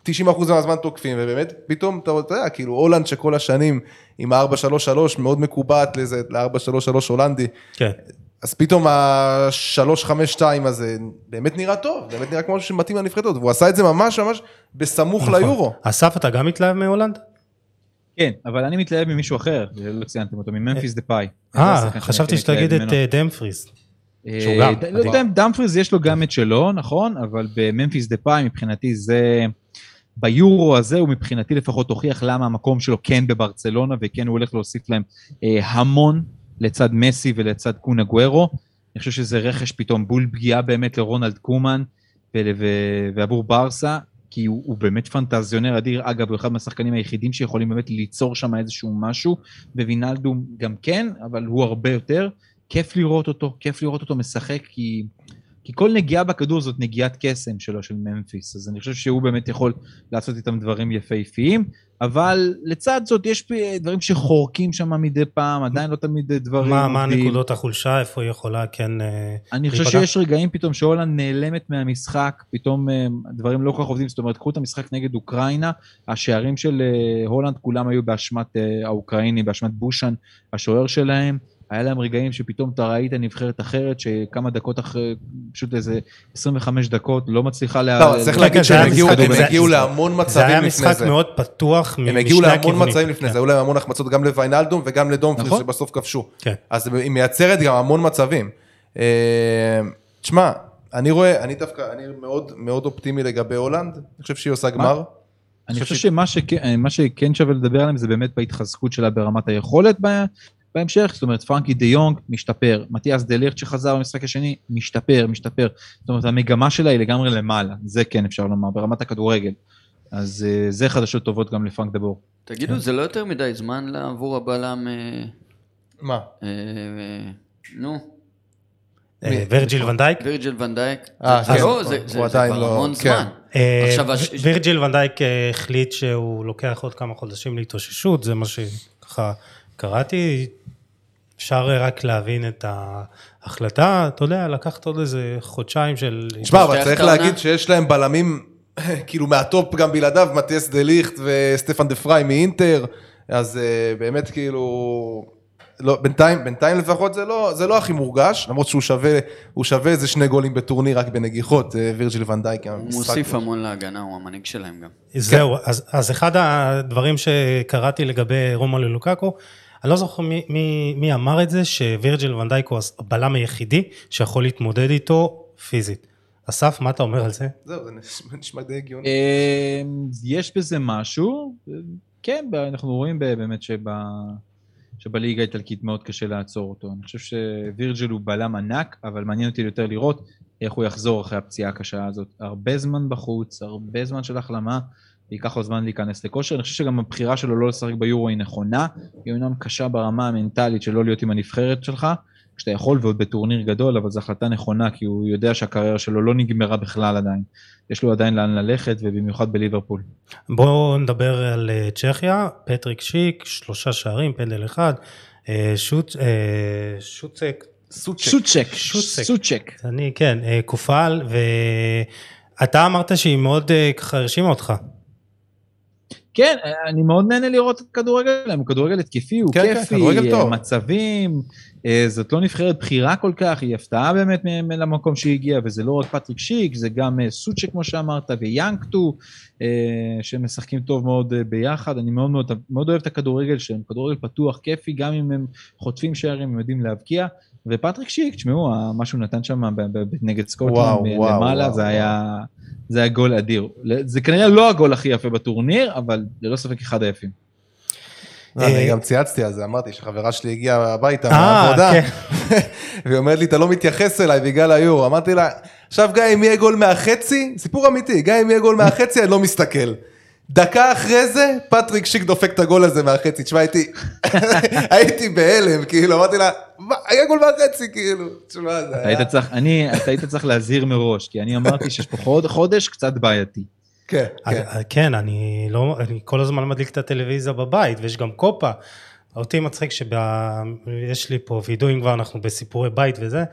C: 90% מהזמן תוקפים, ובאמת פתאום אתה יודע, כאילו הולנד שכל השנים עם ה-4-3-3 מאוד מקובעת לזה, ל-4-3-3 הולנדי,
A: כן.
C: אז פתאום ה-3-5-2 הזה באמת נראה טוב, באמת נראה כמו משהו שמתאים לנבחרת, והוא עשה את זה ממש ממש בסמוך
A: נכון.
C: ליורו.
A: אסף, אתה גם מתלהב מהולנד?
B: כן, אבל אני מתלהב ממישהו אחר, לא ציינתם אותו, מממפיס דה פאי.
A: אה, חשבתי שתגיד את אה, דמפריס. שהוא גם,
B: לא
A: מדהים.
B: יודע אם דמפריז יש לו גם את שלו, נכון, אבל בממפיס דה פאי מבחינתי זה... ביורו הזה הוא מבחינתי לפחות הוכיח למה המקום שלו כן בברצלונה וכן הוא הולך להוסיף להם אה, המון לצד מסי ולצד קונה גוורו. אני חושב שזה רכש פתאום בול פגיעה באמת לרונלד קומן ול- ו- ועבור ברסה, כי הוא, הוא באמת פנטזיונר אדיר. אגב, הוא אחד מהשחקנים היחידים שיכולים באמת ליצור שם איזשהו משהו, ווינלדום גם כן, אבל הוא הרבה יותר. כיף לראות אותו, כיף לראות אותו משחק, כי, כי כל נגיעה בכדור זאת נגיעת קסם שלו, של ממפיס. אז אני חושב שהוא באמת יכול לעשות איתם דברים יפהפיים, אבל לצד זאת יש דברים שחורקים שם מדי פעם, עדיין לא תמיד דברים
A: מה, מה. נקודות החולשה, איפה היא יכולה כן... אה,
B: אני חושב? שיש רגעים פתאום שהולנד נעלמת מהמשחק, פתאום אה, דברים לא כל כך עובדים, זאת אומרת, קחו את המשחק נגד אוקראינה, השערים של אה, הולנד כולם היו באשמת האוקראינים, באשמת בושן, השוער שלהם. היה להם רגעים שפתאום אתה ראית נבחרת אחרת, שכמה דקות אחרי, פשוט איזה 25 דקות, לא מצליחה לה...
C: לא, צריך להגיד
A: כן, זה
C: שהם הגיעו- הם
A: זה-
C: הגיעו
A: זה-
C: להמון
A: זה
C: מצבים
A: היה
C: לפני
A: משחק
C: זה.
A: מאוד פתוח מ-
C: הם
A: משני
C: הגיעו להמון
A: הכיוונים.
C: מצבים לפני זה, היו להם המון החמצות גם לוויינלדום וגם לדומפריס
B: נכון.
C: שבסוף כבשו.
A: כן.
C: אז היא מייצרת גם המון מצבים. אה, תשמע, אני רואה, אני דווקא, אני מאוד מאוד אופטימי לגבי הולנד, אני חושב שהיא עושה גמר.
B: אני
C: חושב
B: שמה שכן, שווה לדבר עליהם זה באמת בהתחזקות שלה ברמת היכולת בהמשך, זאת אומרת פרנקי דה יונג משתפר, מתיאס דה ליכט שחזר במשחק השני משתפר, משתפר, זאת אומרת המגמה שלה היא לגמרי למעלה, זה כן אפשר לומר, ברמת הכדורגל. אז אה, זה חדשות טובות גם לפרנק דה בור.
A: כן.
D: תגידו, זה לא יותר מדי זמן עבור הבלם... אה,
C: מה?
D: אה, נו,
A: אה, וירג'יל ואן
D: דייק? וירג'יל ואן דייק.
C: אה,
D: זה
C: כן,
D: לא,
C: הוא
D: זה זה- זה
C: עדיין
D: כבר
C: לא-
D: המון
C: כן.
D: זמן.
A: וירג'יל ואן דייק החליט שהוא לוקח עוד כמה חודשים להתאוששות, זה מה שככה קראתי. אפשר אה, רק להבין את ההחלטה, אתה יודע, לקחת עוד איזה חודשיים של...
C: תשמע, אבל צריך? להגיד שיש להם בלמים, *laughs* כאילו מהטופ גם בלעדיו, מתיאס דה ליכט וסטפן דה פריי מאינטר, אז אה, באמת כאילו... לא, בינתיים, בינתיים לפחות זה לא, זה לא הכי מורגש, למרות שהוא שווה, הוא שווה איזה שני גולים בטורניר רק בנגיחות, אה, וירג'יל ונדייק.
D: הוא מוסיף המון להגנה, הוא המנהיג שלהם גם.
A: זהו, אז, אז אחד הדברים שקראתי לגבי רומלו לוקאקו, אני לא זוכר מי, מי, מי אמר את זה, שווירג'יל ונדייק הוא הבלם היחידי שיכול להתמודד איתו פיזית. אסף, מה אתה אומר על זה?
C: זהו, זה נשמע- נשמע די הגיוני.
B: אה, יש בזה משהו, כן, אנחנו רואים ב- באמת שב... שבליגה האיטלקית מאוד קשה לעצור אותו. אני חושב שווירג'ל הוא בלם ענק, אבל מעניין אותי יותר לראות איך הוא יחזור אחרי הפציעה הקשה הזאת. הרבה זמן בחוץ, הרבה זמן של החלמה, ייקח לו זמן להיכנס לכושר. אני חושב שגם הבחירה שלו לא לשחק ביורו היא נכונה, היא אומנם קשה ברמה המנטלית של לא להיות עם הנבחרת שלך, כשאתה יכול ועוד בטורניר גדול, אבל זו החלטה נכונה, כי הוא יודע שהקריירה שלו לא נגמרה בכלל עדיין. יש לו עדיין לאן ללכת, ובמיוחד בליברפול.
A: בואו נדבר על אה, צ'כיה, פטריק שיק, שלושה שערים, פנדל אחד, אה, שוט, אה, שוטצק,
C: סוצ'ק.
B: סוצ'ק,
A: שוצק.
B: סוצ'ק.
A: אני, כן, קופל, ואתה אמרת שהיא מאוד ככה הרשימה אותך.
B: כן, אני מאוד נהנה לראות את הכדורגל שלהם, הוא כדורגל התקפי, הוא
C: כן, כן,
B: כיפי,
C: טוב.
B: מצבים, אה, זאת לא נבחרת בחירה כל כך, היא הפתעה באמת למקום שהיא הגיעה, וזה לא רק פטריק שיק, זה גם אה, סוצ'ק כמו שאמרת, ויאנקטו, שמשחקים טוב מאוד ביחד, אני מאוד מאוד, מאוד אוהב את הכדורגל שלהם, כדורגל פתוח, כיפי, גם אם הם חוטפים שערים, הם יודעים להבקיע, ופטריק שיק, תשמעו, מה שהוא נתן שם נגד סקוטלנד למעלה,
C: וואו,
B: זה היה... זה היה גול אדיר. זה כנראה לא הגול הכי יפה בטורניר, אבל ללא ספק אחד היפים.
C: לא, אני גם צייצתי על זה, אמרתי שחברה שלי הגיעה הביתה
A: אה,
C: מהעבודה,
A: כן. *laughs*
C: והיא אומרת לי, אתה לא מתייחס אליי בגלל היורו. אמרתי לה, עכשיו גיא, אם יהיה גול מהחצי, סיפור אמיתי, גיא, אם יהיה גול מהחצי, אני לא מסתכל. דקה אחרי זה, פטריק שיק דופק את הגול הזה מהחצי. תשמע, הייתי, *laughs* בהלם, כאילו, אמרתי לה, היה גול מהחצי, כאילו. תשמע, זה
B: אתה
C: היה...
B: אתה היית צריך להזהיר מראש, כי אני אמרתי שיש פה חוד, חודש קצת בעייתי.
C: כן, כן.
A: אה, כן, אני לא, אני כל הזמן מדליק את הטלוויזיה בבית, ויש גם קופה. אותי מצחיק שיש לי פה וידאו, אם כבר אנחנו בסיפורי בית וזה,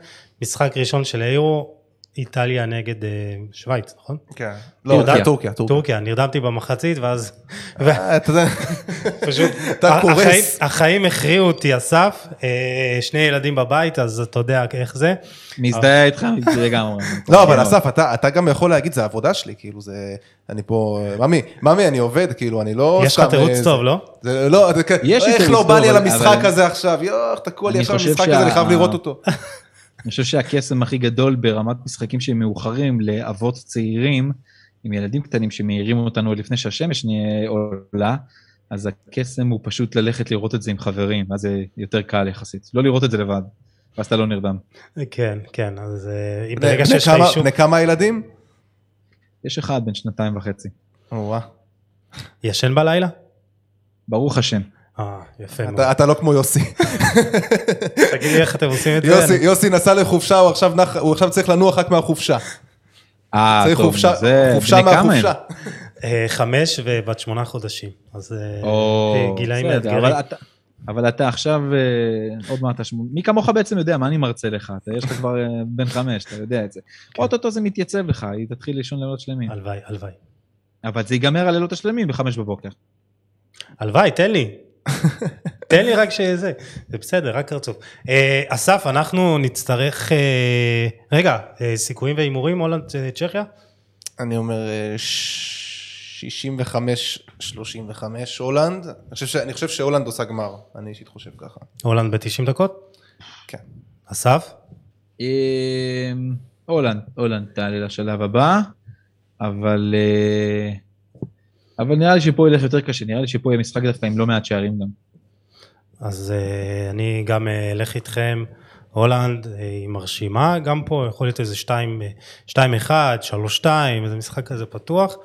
A: משחק ראשון של היורו, איטליה נגד אה, שווייץ, נכון?
C: כן. לא,
B: טורקיה.
C: זה טורקיה, טורקיה.
A: טורקיה, נרדמתי במחצית, ואז...
C: אה, אתה יודע,
A: פשוט,
C: אתה
A: החיים-
C: קורס.
A: החיים הכריעו אותי, אסף, אה, שני ילדים בבית, אז אתה יודע איך זה.
B: מזדהה איתך לגמרי.
C: לא, אבל אסף, אתה, אתה גם יכול להגיד, זה עבודה שלי, כאילו, זה... אני פה... ממי, ממי, אני עובד, כאילו, אני לא
A: יש לך תירוץ טוב, לא?
C: זה לא, איך לא בא לי על המשחק הזה עכשיו, יואו, תקוע לי עכשיו
B: חושב
C: המשחק הזה, אני חייב לראות אותו.
B: אני חושב שהקסם הכי גדול ברמת משחקים שהם מאוחרים לאבות צעירים, עם ילדים קטנים שמעירים אותנו עוד לפני שהשמש נהיה עולה, אז הקסם הוא פשוט ללכת לראות את זה עם חברים, ואז זה יותר קל יחסית. לא לראות את זה לבד, ואז אתה לא נרדם.
A: כן, כן, אז אה,
C: בני-
A: ברגע שיש לך אישור...
C: בני כמה ילדים?
B: יש אחד בן שנתיים וחצי.
C: או-אה.
A: ישן בלילה?
B: ברוך השם.
A: אה, יפה מאוד.
C: אתה לא כמו יוסי.
A: תגיד לי איך אתם עושים את זה.
C: יוסי- נסע לחופשה, הוא עכשיו צריך לנוח רק מהחופשה.
B: אה,
C: צריך
B: טוב,
C: חופשה
B: זה...
C: חופשה? מהחופשה.
A: אה, חמש ובת שמונה חודשים. אז אה, גילאים מאתגרים.
B: אבל אתה- אבל אתה עכשיו, אה, עוד מעט, מי כמוך בעצם יודע מה אני מרצה לך, אתה יש לך כבר בן חמש, אתה יודע את זה.
A: כן.
B: אוטוטו זה מתייצב לך, היא תתחיל לישון לילות שלמים.
A: הלוואי, הלוואי.
B: אבל זה ייגמר הלילות השלמים בחמש בבוקר.
A: הלוואי, תן לי. תן לי רק שזה. זה בסדר, רק רצוף. אה, אסף, אנחנו נצטרך... אה, רגע, אה, סיכויים והימורים, הולנד, צ'כיה?
C: אני אומר אה, 65-35 הולנד. אני חושב ש- אני חושב שהולנד עושה גמר, אני אישית חושב ככה.
A: הולנד ב-90 דקות?
C: כן.
A: אסף?
B: הולנד, הולנד תעלה לשלב הבא, אבל... אבל נראה לי שפה ילך יותר קשה, נראה לי שפה יהיה משחק דווקא עם לא מעט שערים גם.
A: אז אה, אני גם אה, אלך איתכם. הולנד אה, היא מרשימה, גם פה יכול להיות איזה 2-1, 3-2, איזה משחק כזה פתוח.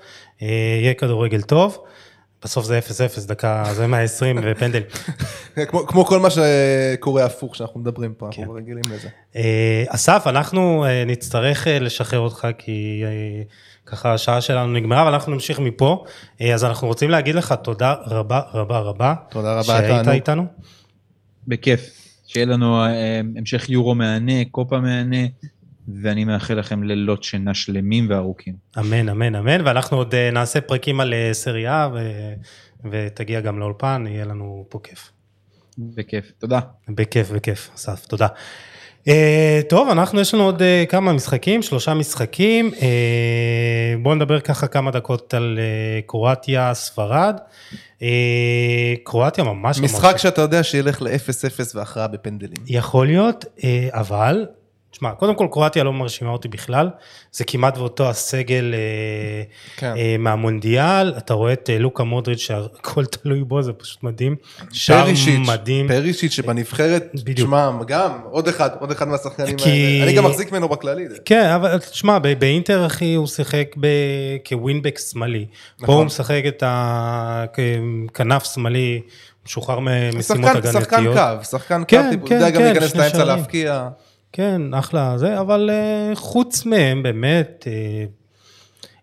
A: יהיה כדורגל טוב. בסוף זה 0-0, דקה, זה 120 ופנדל. *laughs*
C: כמו כמו כל מה שקורה הפוך שאנחנו מדברים פה,
A: כן.
C: אנחנו רגילים לזה.
A: אה, אסף, אנחנו אה, נצטרך אה, לשחרר אותך כי ככה השעה שלנו נגמרה, אבל אנחנו נמשיך מפה. אז אנחנו רוצים להגיד לך תודה רבה רבה רבה.
C: תודה רבה,
A: שהיית
C: תענוג.
A: איתנו.
B: בכיף. שיהיה לנו המשך יורו מהנה, קופה מהנה, ואני מאחל לכם לילות שינה שלמים וארוכים.
A: אמן, אמן, אמן, ואנחנו עוד אה, נעשה פרקים על אה, סריה ו- ותגיע גם לאולפן, יהיה לנו פה כיף.
B: בכיף. תודה.
A: בכיף, בכיף, אסף, תודה. Uh, טוב, אנחנו, יש לנו עוד uh, כמה משחקים, שלושה משחקים. Uh, בואו נדבר ככה כמה דקות על uh, קרואטיה, ספרד. Uh, קרואטיה ממש ממש...
C: משחק שאתה יודע שילך ל-0-0 והכרעה בפנדלים.
A: יכול להיות, אה, אבל, תשמע, קודם כל קרואטיה לא מרשימה אותי בכלל, זה כמעט ואותו הסגל אה,
C: כן.
A: אה, מהמונדיאל, אתה רואה את אה, לוקה מודריץ' שהכל *laughs* תלוי בו, זה פשוט מדהים. שער מדהים.
C: פרישיץ' שבנבחרת. תשמע, גם, עוד אחד, עוד אחד מהשחקנים
A: כי-
C: האלה. אני גם מחזיק ממנו בכללי.
A: כן, אבל תשמע, ב- באינטר אחי הוא שיחק ב- כווינבק שמאלי. פה
C: נכון.
A: הוא משחק את הכנף שמאלי, משוחרר ממשימות
C: שחקן, שחקן
A: הגנתיות.
C: קו, שחקן קו,
A: כן, כן,
C: יודע גם
A: כן,
C: להיכנס לאמצע
A: שערים. כן, אחלה זה, אבל uh, חוץ מהם באמת, uh,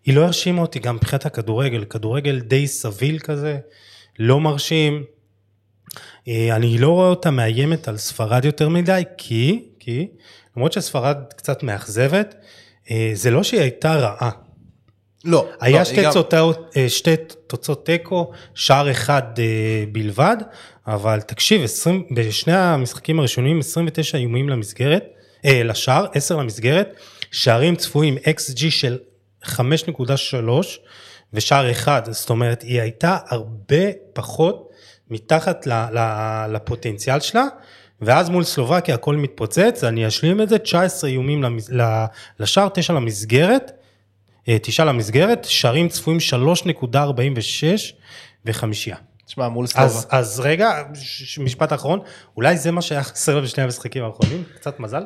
A: היא לא הרשימה אותי גם מבחינת הכדורגל, כדורגל די סביל כזה, לא מרשים. Uh, אני לא רואה אותה מאיימת על ספרד יותר מדי, כי, כי, למרות שספרד קצת מאכזבת, uh, זה לא שהיא הייתה רעה.
C: לא.
A: היה
C: לא,
A: שתי,
C: גם-
A: צוצאות, אה, שתי תוצאות תיקו, שער אחד אה, בלבד, אבל תקשיב, 20, בשני המשחקים הראשונים 29 איומים למסגרת, לשער, 10 למסגרת, שערים צפויים XG של 5.3 ושער אחד, זאת אומרת היא הייתה הרבה פחות מתחת לפוטנציאל שלה. ואז מול סלובקיה הכל מתפוצץ, אני אשלים את זה, 19 איומים למס- לשער, 9 למסגרת, אה, תשעה למסגרת, שערים צפויים 3.46 וחמישייה.
C: תשמע, מול
A: אז,
C: סלובה.
A: אז רגע, משפט אחרון, אולי זה מה שהיה חסר בשני המשחקים האחרונים, קצת מזל?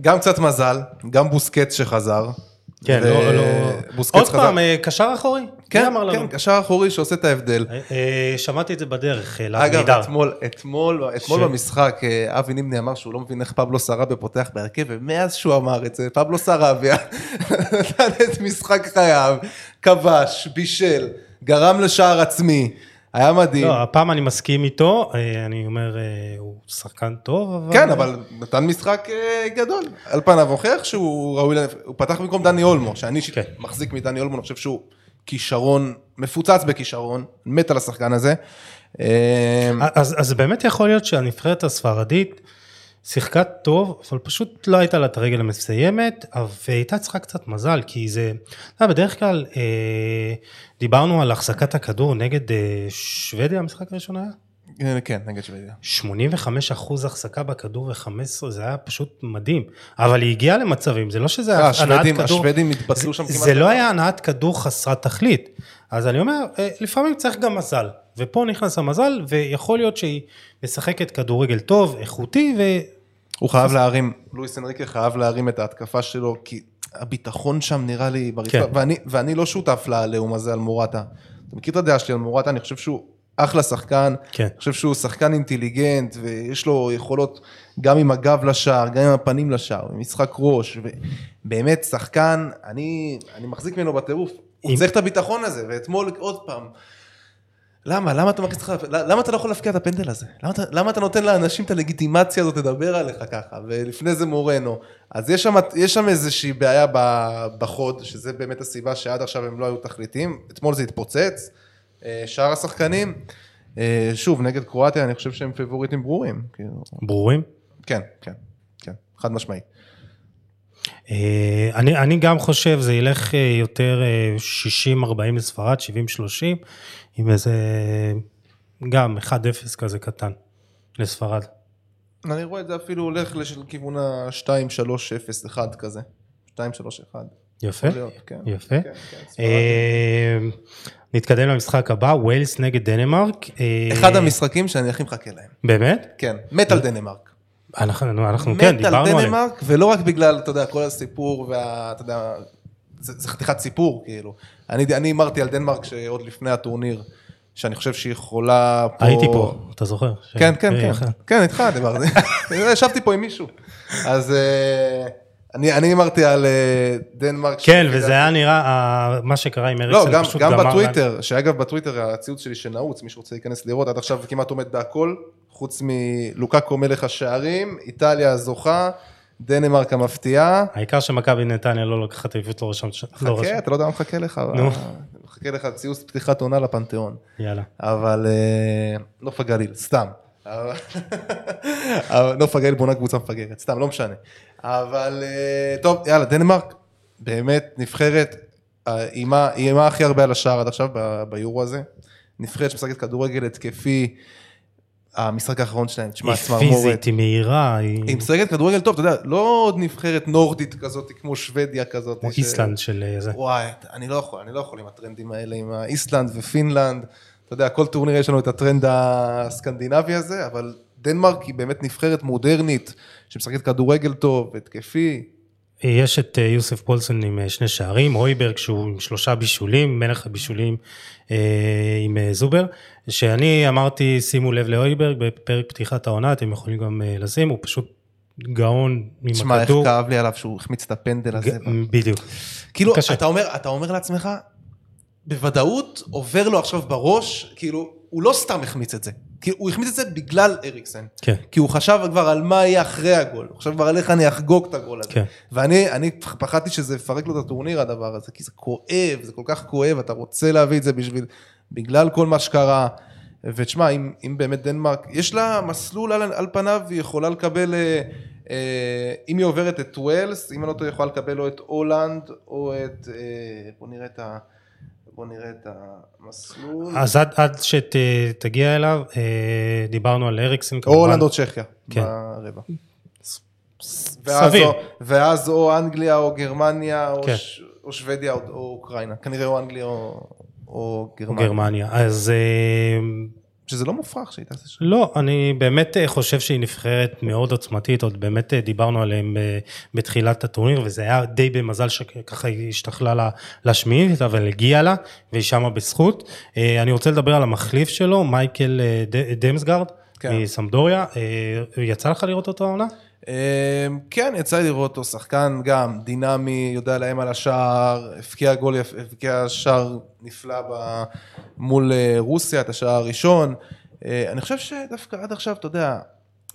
C: גם קצת מזל, גם בוסקץ שחזר.
A: כן,
C: ו-
A: לא, לא...
C: בוסקץ
A: עוד
C: חזר.
A: פעם, אה, קשר אחורי?
C: כן,
A: אמר לנו?
C: כן, קשר אחורי שעושה את ההבדל.
A: אה, אה, שמעתי את זה בדרך, אה,
C: אגב,
A: לעמידר.
C: אתמול, אתמול, אתמול
A: ש-
C: במשחק, אבי נימני אמר שהוא לא מבין איך פבלו סראביה פותח בהרכב, ומאז שהוא אמר את זה, פבלו סראביה *laughs* נתן את משחק חייו, כבש, בישל, גרם לשער עצמי, היה מדהים.
A: לא, הפעם אני מסכים איתו, אה, אני אומר, אה, הוא שחקן טוב, אבל...
C: כן, אבל נתן משחק אה, גדול. על פניו הוכיח שהוא ראוי, הוא פתח במקום דני אולמו, שאני
A: כן.
C: מחזיק מדני אולמו, אני חושב שהוא כישרון, מפוצץ בכישרון, מת על השחקן הזה.
A: אז, אז באמת יכול להיות שהנבחרת הספרדית שיחקה טוב, אבל פשוט לא הייתה לה את הרגל המסיימת, והייתה צריכה קצת מזל, כי זה, אתה יודע, בדרך כלל אה, דיברנו על החזקת הכדור נגד אה, שוודיה, המשחק הראשון היה?
C: כן, נגד שוודיה.
A: 85 אחוז החזקה בכדור ו-15, זה היה פשוט מדהים. אבל היא הגיעה למצבים, זה לא שזה
C: אה,
A: היה
C: השוודים- השוודים התבטלו שם
A: זה,
C: כמעט.
A: זה לא היה הנעת כדור חסרת תכלית. אז אני אומר, אה, לפעמים צריך גם מזל. ופה נכנס המזל, ויכול להיות שהיא משחקת כדורגל טוב, איכותי, ו...
C: הוא חייב להרים, לואיס אנריקה חייב להרים את ההתקפה שלו, כי הביטחון שם נראה לי ברצפה,
A: כן.
C: ואני, ואני לא שותף לעליהום הזה על מורטה. אתה מכיר את הדעה שלי על מורטה, אני חושב שהוא אחלה שחקן,
A: כן.
C: אני חושב שהוא שחקן אינטליגנט, ויש לו יכולות גם עם הגב לשער, גם עם הפנים לשער, משחק ראש, ובאמת שחקן, אני, אני מחזיק ממנו בטירוף. הוא צריך את הביטחון הזה, ואתמול עוד פעם, למה? למה אתה מכניס לך, למה אתה לא יכול להפקיע את הפנדל הזה? למה אתה, למה אתה נותן לאנשים את הלגיטימציה הזאת לדבר עליך ככה? ולפני זה מורנו. אז יש שם, יש שם איזושהי בעיה בחוד, שזה באמת הסיבה שעד עכשיו הם לא היו תכליתיים. אתמול זה התפוצץ. אה, שאר השחקנים, אה, שוב, נגד קרואטיה אני חושב שהם פיבוריטים ברורים. כאילו,
A: ברורים?
C: כן, כן, כן, חד משמעית.
A: אה, אני, אני גם חושב זה ילך יותר אה, 60-40 לספרד, 70-30, עם איזה גם 1-0 כזה קטן לספרד.
C: אני רואה את זה אפילו הולך לכיוון ה-2-3-0-1 כזה. 2-3-1.
A: יפה,
C: להיות, כן.
A: יפה.
C: כן, כן.
A: אה, נתקדם למשחק הבא, ווילס נגד דנמרק. אה,
C: אחד המשחקים שאני הכי מחכה להם.
A: באמת?
C: כן, מת על דנמרק.
A: אנחנו, אנחנו כן,
C: מת על
A: דיברנו עליהם.
C: דנמרק, ולא רק בגלל, אתה יודע, כל הסיפור וה... אתה יודע, זה, זה חתיכת סיפור, כאילו. אני אני הימרתי על דנמרק שעוד לפני הטורניר, שאני חושב שהיא יכולה פה...
A: הייתי פה, אתה זוכר?
C: כן, כן,
A: אה,
C: כן. כן, איתך דיברתי. *laughs* ישבתי פה עם מישהו. אז אה, אני הימרתי על אה, דנמרק.
A: כן, וזה היה נראה, אה, מה שקרה עם
C: לא,
A: אריקסן
C: גם,
A: פשוט
C: גם
A: גמר להם.
C: בטוויטר, שאגב בטוויטר הציוץ שלי שנעוץ, מי שרוצה להיכנס לראות, עד עכשיו כמעט עומד בהכל, חוץ מלוקקו מלך השערים, איטליה הזוכה, דנמרק המפתיעה.
A: העיקר שמכבי נתניה לא לקחה את האליפות לא רשמת, לא.
C: חכה, אתה לא יודע מה מחכה לך,
A: נו.
C: מחכה לך ציוץ פתיחת עונה לפנתיאון.
A: יאללה.
C: אבל אה, נוף הגליל, סתם. נוף הגליל בונה קבוצה מפגרת, סתם, לא משנה. אבל אה, טוב, יאללה, דנמרק, באמת נבחרת, אה, היא מה- היא מה הכי הרבה על השער עד עכשיו ביורו הזה. נבחרת שמשחקת כדורגל התקפי, המשחק האחרון שלהם, תשמע,
A: היא
C: צמרמורת.
A: פיזית, היא מהירה, היא
C: היא משחקת כדורגל טוב, אתה יודע, לא עוד נבחרת נורדית כזאת, כמו שוודיה כזאת.
A: כמו
C: ש-
A: איסלנד של אה, זה.
C: וואי, אני לא יכול, אני לא יכול עם הטרנדים האלה, עם האיסלנד ופינלנד. אתה יודע, כל טורניר יש לנו את הטרנד הסקנדינבי הזה, אבל דנמרק היא באמת נבחרת מודרנית, שמשחקת כדורגל טוב, התקפי.
A: יש את אה, יוסף פולסון עם אה, שני שערים, הויברג שהוא עם שלושה בישולים, מלך הבישולים אה, עם זובר, שאני אמרתי שימו לב להויברג בפרק פתיחת העונה, אתם יכולים גם לשים, הוא פשוט גאון עם
C: תשמע, איך
A: הכדור.
C: כאב לי עליו שהוא החמיץ את הפנדל הזה.
A: בדיוק.
C: כאילו,
A: קשה.
C: אתה אומר, אתה אומר לעצמך, בוודאות עובר לו עכשיו בראש, כאילו, הוא לא סתם החמיץ את זה. כאילו, הוא החמיץ את זה בגלל אריקסן.
A: כן.
C: כי הוא חשב כבר על מה יהיה אחרי הגול. הוא חשב כבר על איך אני אחגוג את הגול הזה.
A: כן.
C: ואני אני פחדתי שזה יפרק לו את הטורניר הדבר הזה, כי זה כואב, זה כל כך כואב, אתה רוצה להביא את זה בשביל, בגלל כל מה שקרה. ותשמע, אם, אם באמת דנמרק, יש לה מסלול על, על פניו, היא יכולה לקבל, אה, אה, אם היא עוברת את ווילס, אם אני לא טועה, היא יכולה לקבל או את הולנד, או את, אה, בוא נראה את ה... בוא נראה את המסלול.
A: אז עד, עד שתגיע אליו, אה, דיברנו על אריקסן
C: או
A: כמובן.
C: הולנד או צ'כיה,
A: כן.
C: ברבע. ואז
A: סביר.
C: או, ואז או אנגליה או גרמניה או,
A: כן.
C: ש, או שוודיה או, או אוקראינה, כנראה או אנגליה או, או גרמניה.
A: גרמניה. אז אה,
C: שזה לא מופרך שהיא תעשה שם.
A: לא, אני באמת אה, חושב שהיא נבחרת מאוד עוצמתית, עוד באמת אה, דיברנו עליהם אה, בתחילת הטורניר, וזה היה די במזל שככה היא השתכלה לה- לשמינית, אבל הגיעה לה, והיא שמה בזכות. אני רוצה לדבר על המחליף שלו, מייקל דמסגרד,
C: כן.
A: מסמדוריה. יצא לך לראות אותו העונה?
C: אמ, כן, יצא לי לראות אותו, שחקן גם דינמי, יודע להם על השער, הבקיע גול, הבקיע שער נפלא ב- מול אה, רוסיה, את השער הראשון. אה, אני חושב שדווקא עד עכשיו, אתה יודע,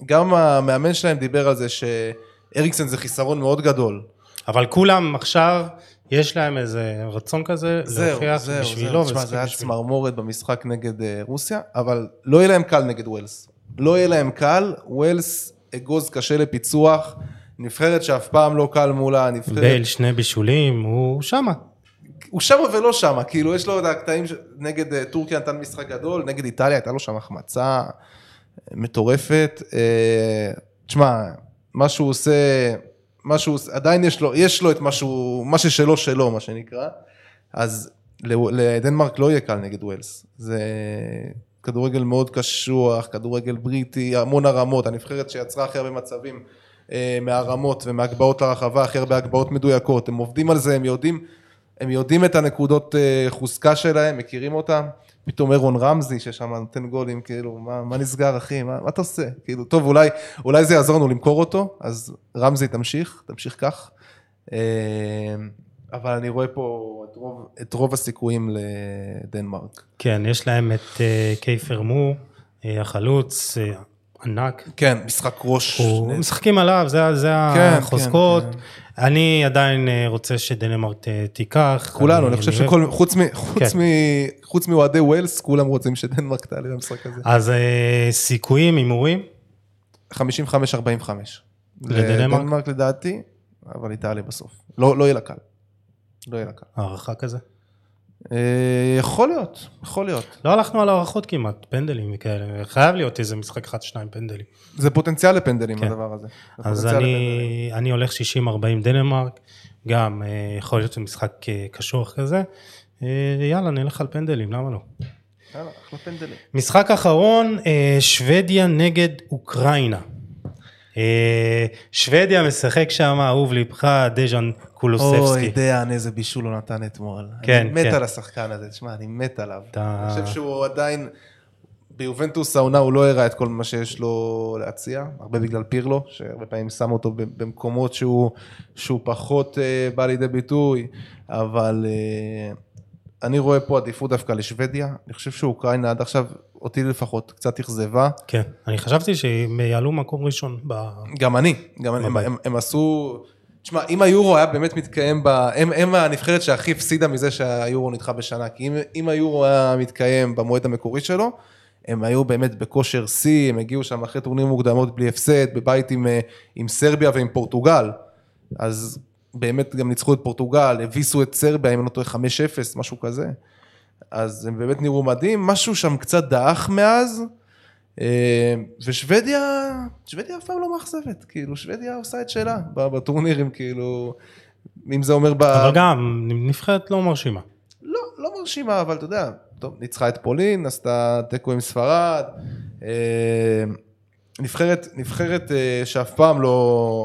C: גם המאמן שלהם דיבר על זה שאריקסן זה חיסרון מאוד גדול.
A: אבל כולם עכשיו, יש להם איזה רצון כזה
C: זהו,
A: להוכיח
C: זהו,
A: בשבילו.
C: זהו, תשמע,
A: ולשחק
C: זה היה. צמרמורת במשחק נגד אה, רוסיה, אבל לא יהיה להם קל נגד ווילס. לא יהיה להם קל, ווילס אגוז קשה לפיצוח, נבחרת שאף פעם לא קל מולה, נבחרת...
A: בייל שני בישולים, הוא שמה.
C: הוא שמה ולא שמה, כאילו יש לו את הקטעים, ש... נגד אה, טורקיה נתן משחק גדול, נגד איטליה הייתה לו שם החמצה אה, מטורפת. אה, תשמע, מה שהוא עושה, מה שהוא עושה, עדיין יש לו, יש לו את מה שהוא, מה ששלו שלו, מה שנקרא. אז לדנמרק לא יהיה קל נגד ווילס. זה כדורגל מאוד קשוח, כדורגל בריטי, המון הרמות, הנבחרת שיצרה הכי הרבה מצבים. אה, מהרמות ומהגבהות לרחבה, הכי הרבה הגבהות מדויקות, הם עובדים על זה, הם יודעים, הם יודעים את הנקודות אה, חוזקה שלהם, מכירים אותם. פתאום אירון רמזי ששם נותן גולים, כאילו, מה, מה נסגר אחי, מה, מה אתה עושה? כאילו, טוב, אולי, אולי זה יעזור לנו למכור אותו, אז רמזי תמשיך, תמשיך כך. אבל אני רואה פה את רוב, את רוב הסיכויים לדנמרק.
A: כן, יש להם את אה, קייפר מו, אה, החלוץ, אה, ענק.
C: כן, משחק ראש.
A: הוא משחקים עליו, זה, זה
C: כן,
A: החוזקות.
C: כן.
A: אני עדיין רוצה שדנמרק תיקח.
C: כולנו, אני חושב שכל, חוץ מ- חוץ
A: כן.
C: מ- חוץ מאוהדי ווילס, כולם רוצים שדנמרק תעלה במשחק הזה.
A: אז סיכויים, הימורים?
C: 55-45.
A: לדנמרק?
C: לדנמרק לדעתי, אבל היא תעלה בסוף. לא לא יהיה לה קל. לא יהיה לה קל.
A: הערכה כזה?
C: אה, יכול להיות, יכול להיות.
A: לא הלכנו על הערכות כמעט, פנדלים וכאלה. חייב להיות איזה משחק אחד, שניים פנדלים.
C: זה פוטנציאל לפנדלים
A: כן.
C: הדבר הזה. זה
A: אז אני, אני הולך 60-40 דנמרק, גם אה, יכול להיות משחק אה, קשוח כזה. יאללה, נלך על פנדלים, למה לא?
C: לפנדלים. יאללה, אחלה פנדלים.
A: משחק אחרון, שוודיה נגד אוקראינה. שוודיה משחק שם, אהוב ליבך, דז'אן
C: אוי,
A: קולוסבסקי.
C: דיין, איזה בישול הוא נתן אתמול.
A: כן,
C: אני מת
A: כן.
C: על השחקן הזה, תשמע, אני מת עליו.
A: אתה-
C: אני חושב שהוא עדיין, ביובנטוס העונה הוא לא הראה את כל מה שיש לו להציע, הרבה בגלל פירלו, שהרבה פעמים שם אותו במקומות שהוא, שהוא פחות אה, בא לידי ביטוי, אבל אה, אני רואה פה עדיפות דווקא לשוודיה, אני חושב שאוקראינה עד עכשיו, אותי לפחות, קצת אכזבה.
A: כן, אני חשבתי שהם יעלו מקום ראשון. ב...
C: גם אני, גם אני, הם. הם, הם עשו, תשמע, אם היורו היה באמת מתקיים, ב, הם, הם הנבחרת שהכי הפסידה מזה שהיורו נדחה בשנה, כי אם, אם היורו היה מתקיים במועד המקורי שלו, הם היו באמת בכושר שיא, הם הגיעו שם אחרי טורניר מוקדמות בלי הפסד, בבית עם, אה, עם סרביה ועם פורטוגל, אז באמת גם ניצחו את פורטוגל, הביסו את סרביה, אם אני לא טועה 5-0, משהו כזה. אז הם באמת נראו מדהים, משהו שם קצת דעך מאז, ושוודיה, שוודיה אף פעם לא מאכזבת, כאילו, שוודיה עושה את שלה בטורנירים, כאילו, אם זה אומר ב...
A: אבל גם נבחרת לא מרשימה.
C: לא, לא מרשימה, אבל אתה יודע, טוב, ניצחה את פולין, עשתה תיקו עם ספרד, אה, נבחרת, נבחרת אה, שאף פעם לא,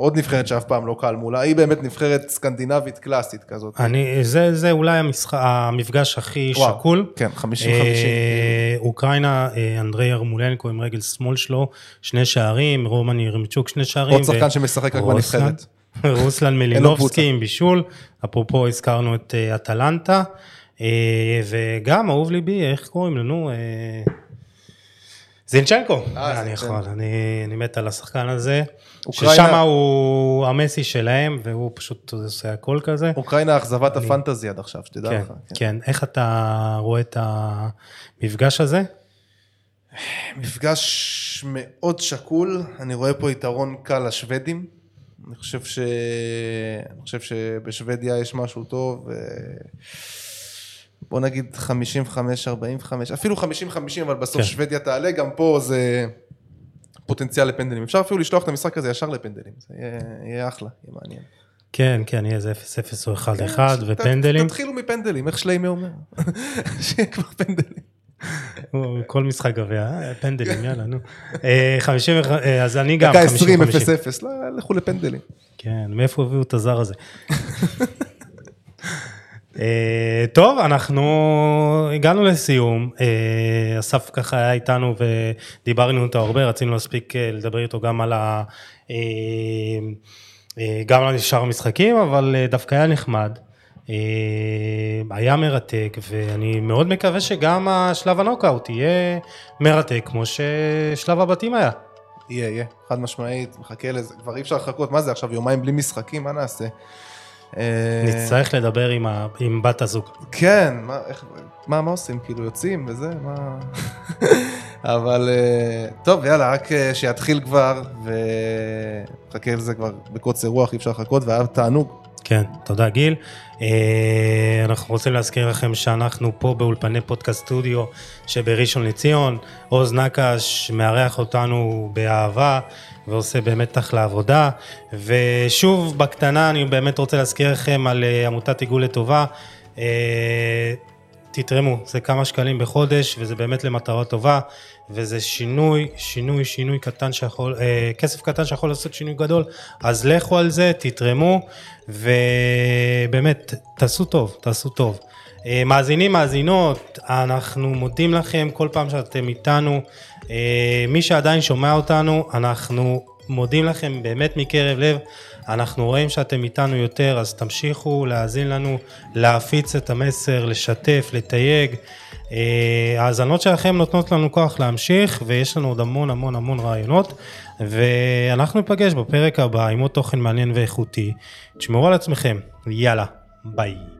C: עוד נבחרת שאף פעם לא קל מולה, היא באמת נבחרת סקנדינבית קלאסית כזאת.
A: אני, זה, זה אולי המשחק, המפגש הכי
C: וואו,
A: שקול.
C: כן, 50-50.
A: אה, אוקראינה, אה, אנדרי ארמולנקו עם רגל שמאל שלו, שני שערים, רומן ירמיצ'וק שני שערים.
C: עוד שחקן שמשחק רק
A: רוסלן-
C: בנבחרת.
A: רוסלן *laughs* מלינובסקי. עם בישול, אפרופו הזכרנו את אטלנטה, אה, וגם אהוב ליבי, איך קוראים לנו? אה, זינצ'נקו,
C: אה,
A: אני. יכול, אני, מת על השחקן הזה, ששם הוא המסי שלהם, והוא פשוט עושה הכל כזה.
C: אוקראינה אכזבת הפנטזי עד עכשיו, שתדע
A: כן,
C: לך. כן.
A: כן, איך אתה רואה את המפגש הזה?
C: מפגש מאוד שקול, אני רואה פה יתרון קל לשוודים. אני חושב, ש... אני חושב שבשוודיה יש משהו טוב. ו... בוא נגיד 55-45, אפילו 50-50, אבל בסוף
A: כן.
C: שוודיה תעלה, גם פה זה פוטנציאל לפנדלים. אפשר אפילו לשלוח את המשחק הזה ישר לפנדלים, זה יהיה, יהיה אחלה, יהיה מעניין.
A: כן, כן, יהיה איזה 0-0 או 1-1
C: כן, ת-
A: ופנדלים.
C: תתחילו מפנדלים, איך שליימי אומר. *laughs* שיהיה כבר פנדלים.
A: כל משחק גביע, אה, פנדלים, יאללה, נו. אה, 50, וח- אה, אז אני גם
C: דקה
A: 50-50.
C: 20, 0-0, לא, לכו לפנדלים.
A: כן, מאיפה הביאו את הזר הזה? *laughs* אה, טוב, אנחנו הגענו לסיום. אה, אסף ככה היה איתנו ודיברנו איתו הרבה, רצינו להספיק אה, לדבר איתו גם על ה... גם על שאר המשחקים, אבל דווקא היה נחמד. היה מרתק, ואני מאוד מקווה שגם השלב הנוקאוט יהיה מרתק, כמו ששלב הבתים היה.
C: יהיה, יהיה, חד משמעית, מחכה לזה, כבר אי אפשר לחכות, מה זה עכשיו, יומיים בלי משחקים, מה נעשה? אה,
A: נצטרך לדבר עם, ה... עם בת הזוג.
C: כן, מה, איך, מה, מה עושים, כאילו יוצאים וזה, מה... *laughs* אבל אה, טוב, יאללה, רק אה, שיתחיל כבר, ומחכה לזה כבר בקוצר רוח, אי אפשר לחכות, והיה תענוג.
A: כן, תודה גיל. אה, אנחנו רוצים להזכיר לכם שאנחנו פה באולפני פודקאסט סטודיו שבראשון לציון. עוז נקש מארח אותנו באהבה ועושה באמת אחלה עבודה. ושוב, בקטנה, אני באמת רוצה להזכיר לכם על אה, עמותת עיגול לטובה. אה, תתרמו, זה כמה שקלים בחודש, וזה באמת למטרה טובה, וזה שינוי, שינוי, שינוי קטן שיכול, אה, כסף קטן שיכול לעשות שינוי גדול, אז לכו על זה, תתרמו, ובאמת, תעשו טוב, תעשו טוב. אה, מאזינים, מאזינות, אנחנו מודים לכם כל פעם שאתם איתנו. אה, מי שעדיין שומע אותנו, אנחנו מודים לכם באמת מקרב לב. אנחנו רואים שאתם איתנו יותר, אז תמשיכו להאזין לנו, להפיץ את המסר, לשתף, לתייג. אה, ההאזנות שלכם נותנות לנו כוח להמשיך, ויש לנו עוד המון המון המון רעיונות, ואנחנו ניפגש בפרק הבא עם עוד תוכן מעניין ואיכותי. תשמרו על עצמכם, יאללה, ביי.